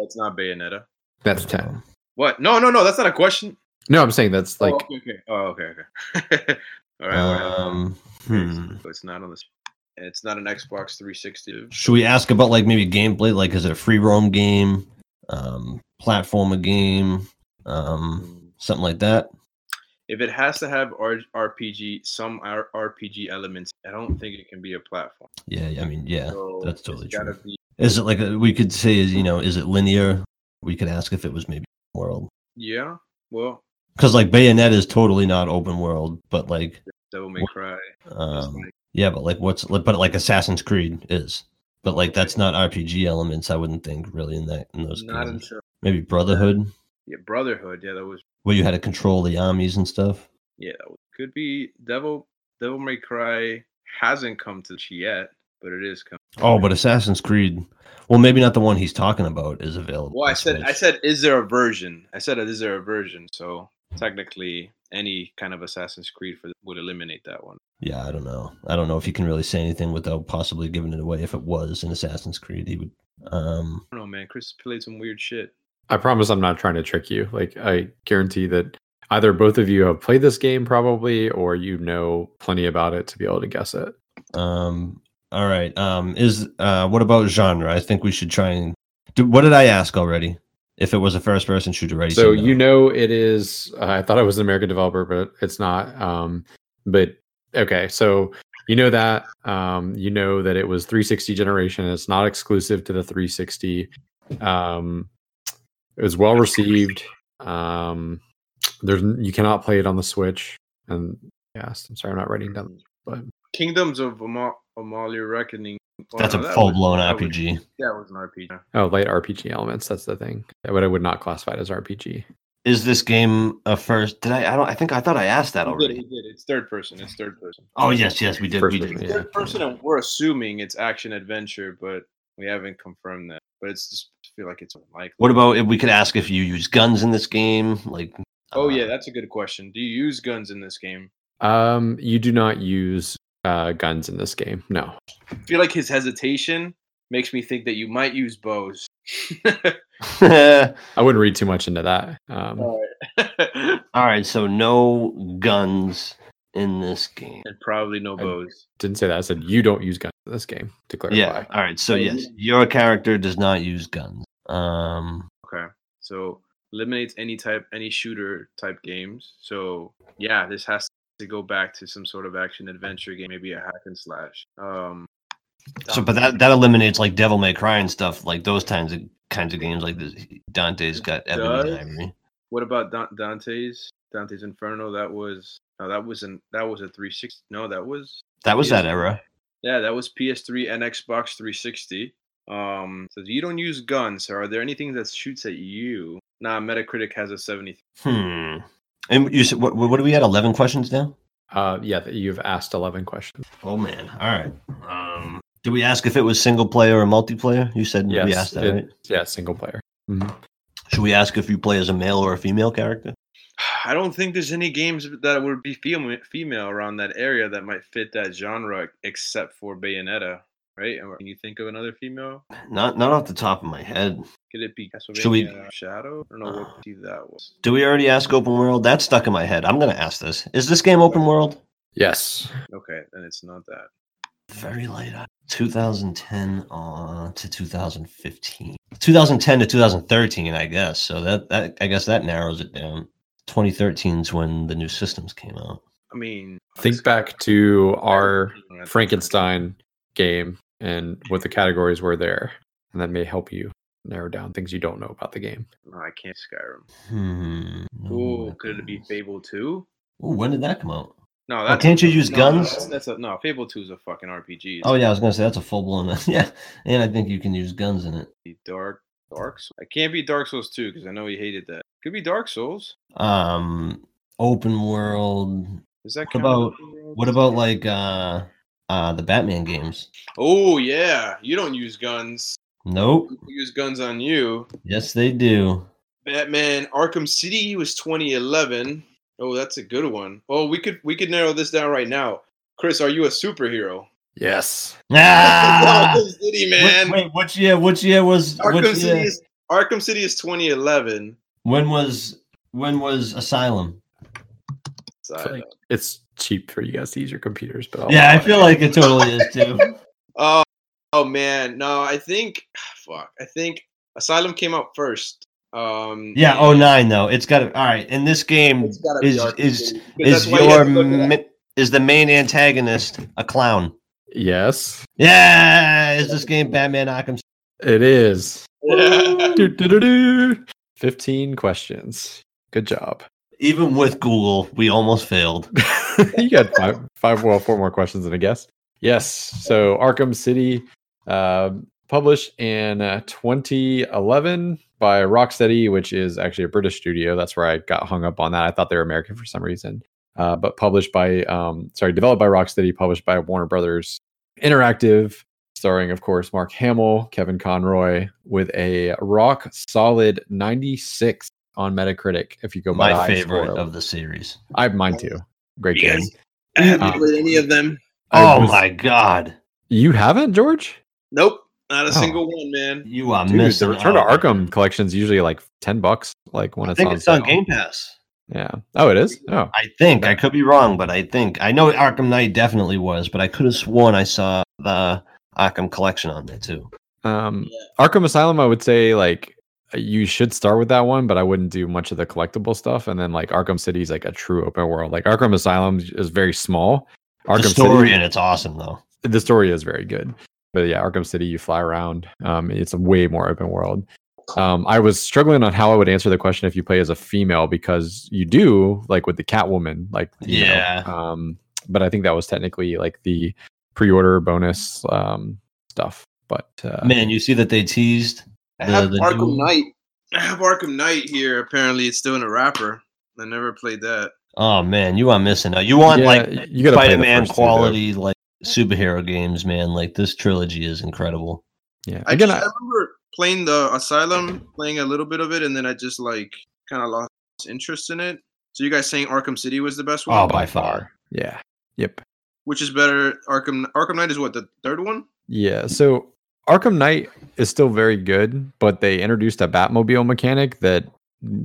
it's not Bayonetta. That's 10. What? No, no, no. That's not a question. No, I'm saying that's like oh, okay, okay. Oh, okay, okay. (laughs) all right. all right. Um, hmm. So it's not on this. It's not an Xbox 360. Should we ask about like maybe gameplay? Like, is it a free roam game, um, platformer game, um, something like that? If it has to have R- RPG, some R- RPG elements, I don't think it can be a platform. Yeah, I mean, yeah, So that's totally true. Be, Is it like a, we could say, is you know, is it linear? We could ask if it was maybe world yeah. Well, because like Bayonetta is totally not open world, but like, Devil May Cry. um, like- yeah, but like what's like, but like Assassin's Creed is, but like that's not RPG elements. I wouldn't think really in that in those not games. until Maybe Brotherhood, yeah, Brotherhood. Yeah, that was where you had to control the armies and stuff. yeah. That could be Devil Devil May Cry hasn't come to yet, but it is coming. Oh, but Assassin's Creed. Well, maybe not the one he's talking about is available. Well, I said I said is there a version? I said is there a version? So technically, any kind of Assassin's Creed for would eliminate that one. Yeah, I don't know. I don't know if you can really say anything without possibly giving it away. If it was an Assassin's Creed, he would. Um, I don't know, man. Chris played some weird shit. I promise I'm not trying to trick you. Like I guarantee that either both of you have played this game probably or you know plenty about it to be able to guess it. um, all right. Um, is uh, what about genre? I think we should try and. Do, what did I ask already? If it was a first-person shooter, already. So you know it is uh, I thought it was an American developer but it's not um but okay, so you know that um you know that it was 360 generation. It's not exclusive to the 360. Um it was well received. Um there's you cannot play it on the Switch and yes, I'm sorry I'm not writing down but Kingdoms of Amal- Amalur Reckoning. Well, that's no, a that was- full-blown that was- RPG. That was an RPG. Oh, light RPG elements. That's the thing. But I would not classify it as RPG. Is this game a first? Did I? I don't. I think I thought I asked that He did, already. he did. It's third person. It's third person. Oh yes, yes, we did. First we person, did. yeah. Third person, and we're assuming it's action adventure, but we haven't confirmed that. But it's just I feel like it's unlikely. What about if we could ask if you use guns in this game? Like, Oh uh, yeah, that's a good question. Do you use guns in this game? Um, you do not use uh, guns in this game. No. I feel like his hesitation makes me think that you might use bows. (laughs) (laughs) I wouldn't read too much into that. Um, Alright. (laughs) All right, so no guns in this game. and probably no I- bows. didn't say that. I said you don't use guns in this game. To clarify. Yeah. All right. So yes, your character does not use guns. Um. Okay. So eliminates any type any shooter type games. So yeah, this has to go back to some sort of action adventure game, maybe a hack and slash. Um So, but that that eliminates like Devil May Cry and stuff like those kinds of kinds of games. Like this, Dante's got Ebony Ivory. what about Dan- Dante's Dante's Inferno? That was no, that wasn't that was a 360. No, that was That was that era. yeah, that was PS3 and Xbox 360. Um, so you don't use guns. So are there anything that shoots at you? Nah, Metacritic has a 70. Hmm. And you said what? What do we had? Eleven questions now. Uh, yeah. You've asked eleven questions. Oh man. All right. Um. Did we ask if it was single player or multiplayer? You said Yes. we asked that, it- right? Yeah. Single player. Mhm. Should we ask if you play as a male or a female character? (sighs) I don't think there's any games that would be female female around that area that might fit that genre, except for Bayonetta, right? Or Can you think of another female? Not not off the top of my head. Could it be Should we- Shadow? I don't know what see that was. Do we already ask open world? That's stuck in my head. I'm gonna ask this. Is this game open world? Yes. Okay, then it's not that. Very late. 2010 uh, to 2015. 2010 to 2013, I guess. So that that I guess that narrows it down. 2013 is when the new systems came out. I mean, Think back to our Frankenstein. Frankenstein game and what the categories were there, and that may help you. narrow down things you don't know about the game. No, I can't Skyrim. Hmm. Ooh, could it be Fable Two? Ooh, when did that come out? No, Oh, can't you use no, guns? That's, that's a no. Fable Two is a fucking RPG. Oh yeah, I was gonna say that's a full blown. (laughs) Yeah, and I think you can use guns in it. be Dark Dark. Souls. I can't be Dark Souls Two because I know he hated that. Could be Dark Souls. Um, open world. Is that What about- What about like uh, uh, the Batman games? Oh yeah, you don't use guns. Nope. People use guns on you. Yes, they do. Batman Arkham City was 2011. Oh, that's a good one. Oh, we could we could narrow this down right now. Chris, are you a superhero? Yes. (laughs) Ah! Arkham City, man. Wait, wait, which year? Which year was? Arkham Which City year? is Arkham City is 2011. When was? When was Asylum? So, It's like- It's cheap for you guys to use your computers, but I'll Yeah, I feel like it totally is too. (laughs) oh, oh man, no, I think (sighs) fuck. I think Asylum came out first. Um, Yeah, oh nine though. It's got to. All right, And this game, it's gotta be is is City, 'cause is why you your have to look at that. mi- is the main antagonist a clown? Yes, Yeah, is this game Batman Arkham? it is. Yeah. (laughs) Do, do, do, do. 15 questions. Good job. Even with Google, we almost failed. (laughs) you got five, five, well, four more questions than a guess. Yes. So Arkham City, uh, published in uh, 2011 by Rocksteady, which is actually a British studio. That's where I got hung up on that. I thought they were American for some reason. Uh, but published by, um, sorry, developed by Rocksteady, published by Warner Brothers Interactive, starring, of course, Mark Hamill, Kevin Conroy, with a rock solid 96 on Metacritic. If you go by My favorite score. of the series. I have mine too. Great (clears throat) You game. I haven't Uh, played any of them. I Oh was- my god, You haven't, George? Nope, not a Oh. single one, man. you are Dude, missing. the Return to. Arkham collection is usually like ten bucks, like when I it's think on it's on. Game Pass. Yeah. Oh, it is. Oh, I think I could be wrong, but I think I know Arkham Knight definitely was, but I could have sworn I saw the Arkham collection on there too. um, Arkham Asylum. I would say like you should start with that one, but I wouldn't do much of the collectible stuff. And then like Arkham City is like a true open world. Like Arkham Asylum is very small. Arkham the story City, and it's awesome though. the story is very good. But yeah, Arkham City, you fly around. Um, it's a way more open world. Um, I was struggling on how I would answer the question if you play as a female because you do like with the Catwoman, like you know, Yeah. um, but I think that was technically like the pre-order bonus um, stuff. But uh, Man, you see that they teased I the, have the Arkham new- Knight. I have Arkham Knight here. Apparently, it's still in a wrapper. I never played that. Oh man, you are missing out. You want yeah, like you got to Spider-Man first two, quality like superhero games, man. Like this trilogy is incredible. Yeah, I, again, just, I I, remember playing the Asylum, playing a little bit of it, and then I just like kind of lost interest in it. So you guys saying Arkham City was the best one? Oh, by far. yeah, yep. Which is better? Arkham Arkham Knight is what the third one? Yeah, so Arkham Knight is still very good, but they introduced a Batmobile mechanic that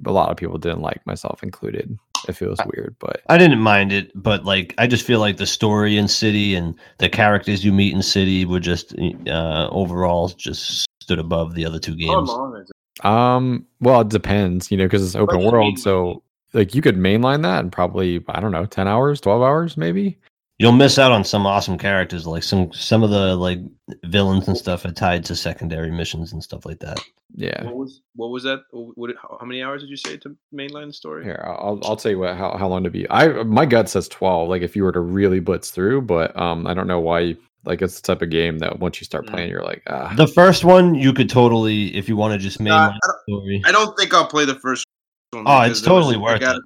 a lot of people didn't like, myself included. It feels weird, but I didn't mind it, but like I just feel like the story in City and the characters you meet in City were just uh overall just stood above the other two games. long is it? um, well, it depends, you know, because it's open world, so like you could mainline that in probably I don't know, ten hours, twelve hours, maybe. You'll miss out on some awesome characters, like some some of the like villains and stuff are tied to secondary missions and stuff like that. Yeah. What was what was that? What, how how many hours did you say to mainline story? Here, I'll I'll tell you what how, how long to be. I my gut says twelve. Like if you were to really blitz through, but um, I don't know why. Like it's the type of game that once you start Mm. playing, you're like, ah, The first one you could totally, if you want to just Nah, mainline I, don't, I don't think I'll play the first one. Oh, because it's there was- totally worth it.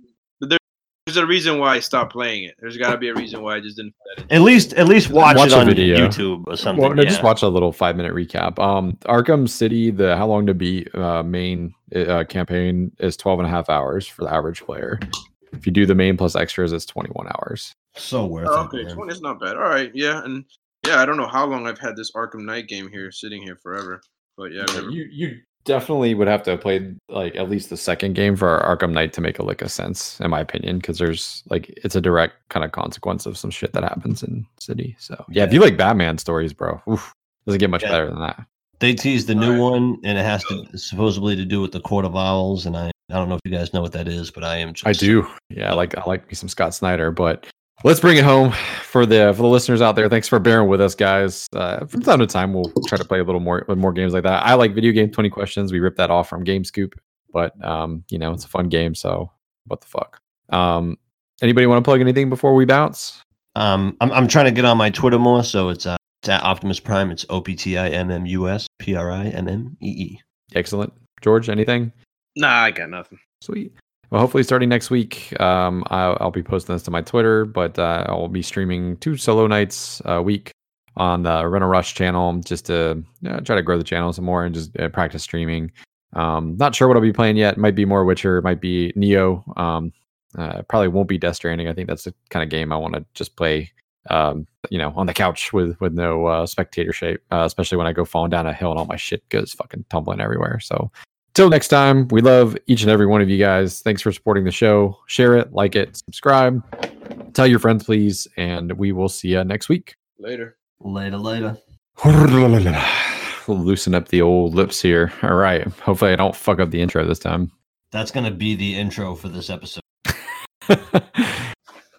But there- There's a reason why I stopped playing it. There's got to be a reason why I just didn't. Play it. At least, at least watch, Watch it a on video. YouTube or something. Well, no, yeah. just watch a little five minute recap. Um, Arkham City, the how long to beat uh, main uh, campaign is 12 and a half hours for the average player. If you do the main plus extras, it's 21 hours. So worth Oh, it. okay, man. 20 is not bad. All right, yeah, and yeah, I don't know how long I've had this Arkham Knight game here, sitting here forever, but yeah, I've never- You you definitely would have to play like at least the second game for Arkham Knight to make a lick of sense, in my opinion, because there's like it's a direct kind of consequence of some shit that happens in City. So yeah, if you like Batman stories, bro, oof, doesn't get much Yeah. better than that. They teased the new Alright. one, and it has to supposedly to do with the Court of Owls, and I I don't know if you guys know what that is, but I am. Just, I do. Yeah, I like I like me some Scott Snyder, but let's bring it home for the for the listeners out there. Thanks for bearing with us, guys. Uh, from time to time, we'll try to play a little more more games like that. I like video game twenty questions. We ripped that off from Game Scoop, but um, you know, it's a fun game. So what the fuck? Um, anybody want to plug anything before we bounce? Um, I'm I'm trying to get on my Twitter more, so it's uh, it's at Optimus Prime. It's O P T I M M U S P R I M M E E. Excellent, George. Anything? Nah, I got nothing. Sweet. Well, hopefully, starting next week, um, I'll, I'll, be posting this to my Twitter, but uh, I'll be streaming two solo nights a week on the Run a Rush channel just to uh, try to grow the channel some more and just uh, practice streaming. Um, not sure what I'll be playing yet. Might be more Witcher, might be Nioh. Um, uh, probably won't be Death Stranding. I think that's the kind of game I want to just play, um, you know, on the couch with with no uh, spectator shape, uh, especially when I go falling down a hill and all my shit goes fucking tumbling everywhere. So Till next time, we love each and every one of you guys. Thanks for supporting the show. Share it, like it, subscribe, tell your friends, please, and we will see you next week. Later. Later, later. We'll (sighs) loosen up the old lips here. All right. Hopefully, I don't fuck up the intro this time. That's going to be the intro for this episode. (laughs)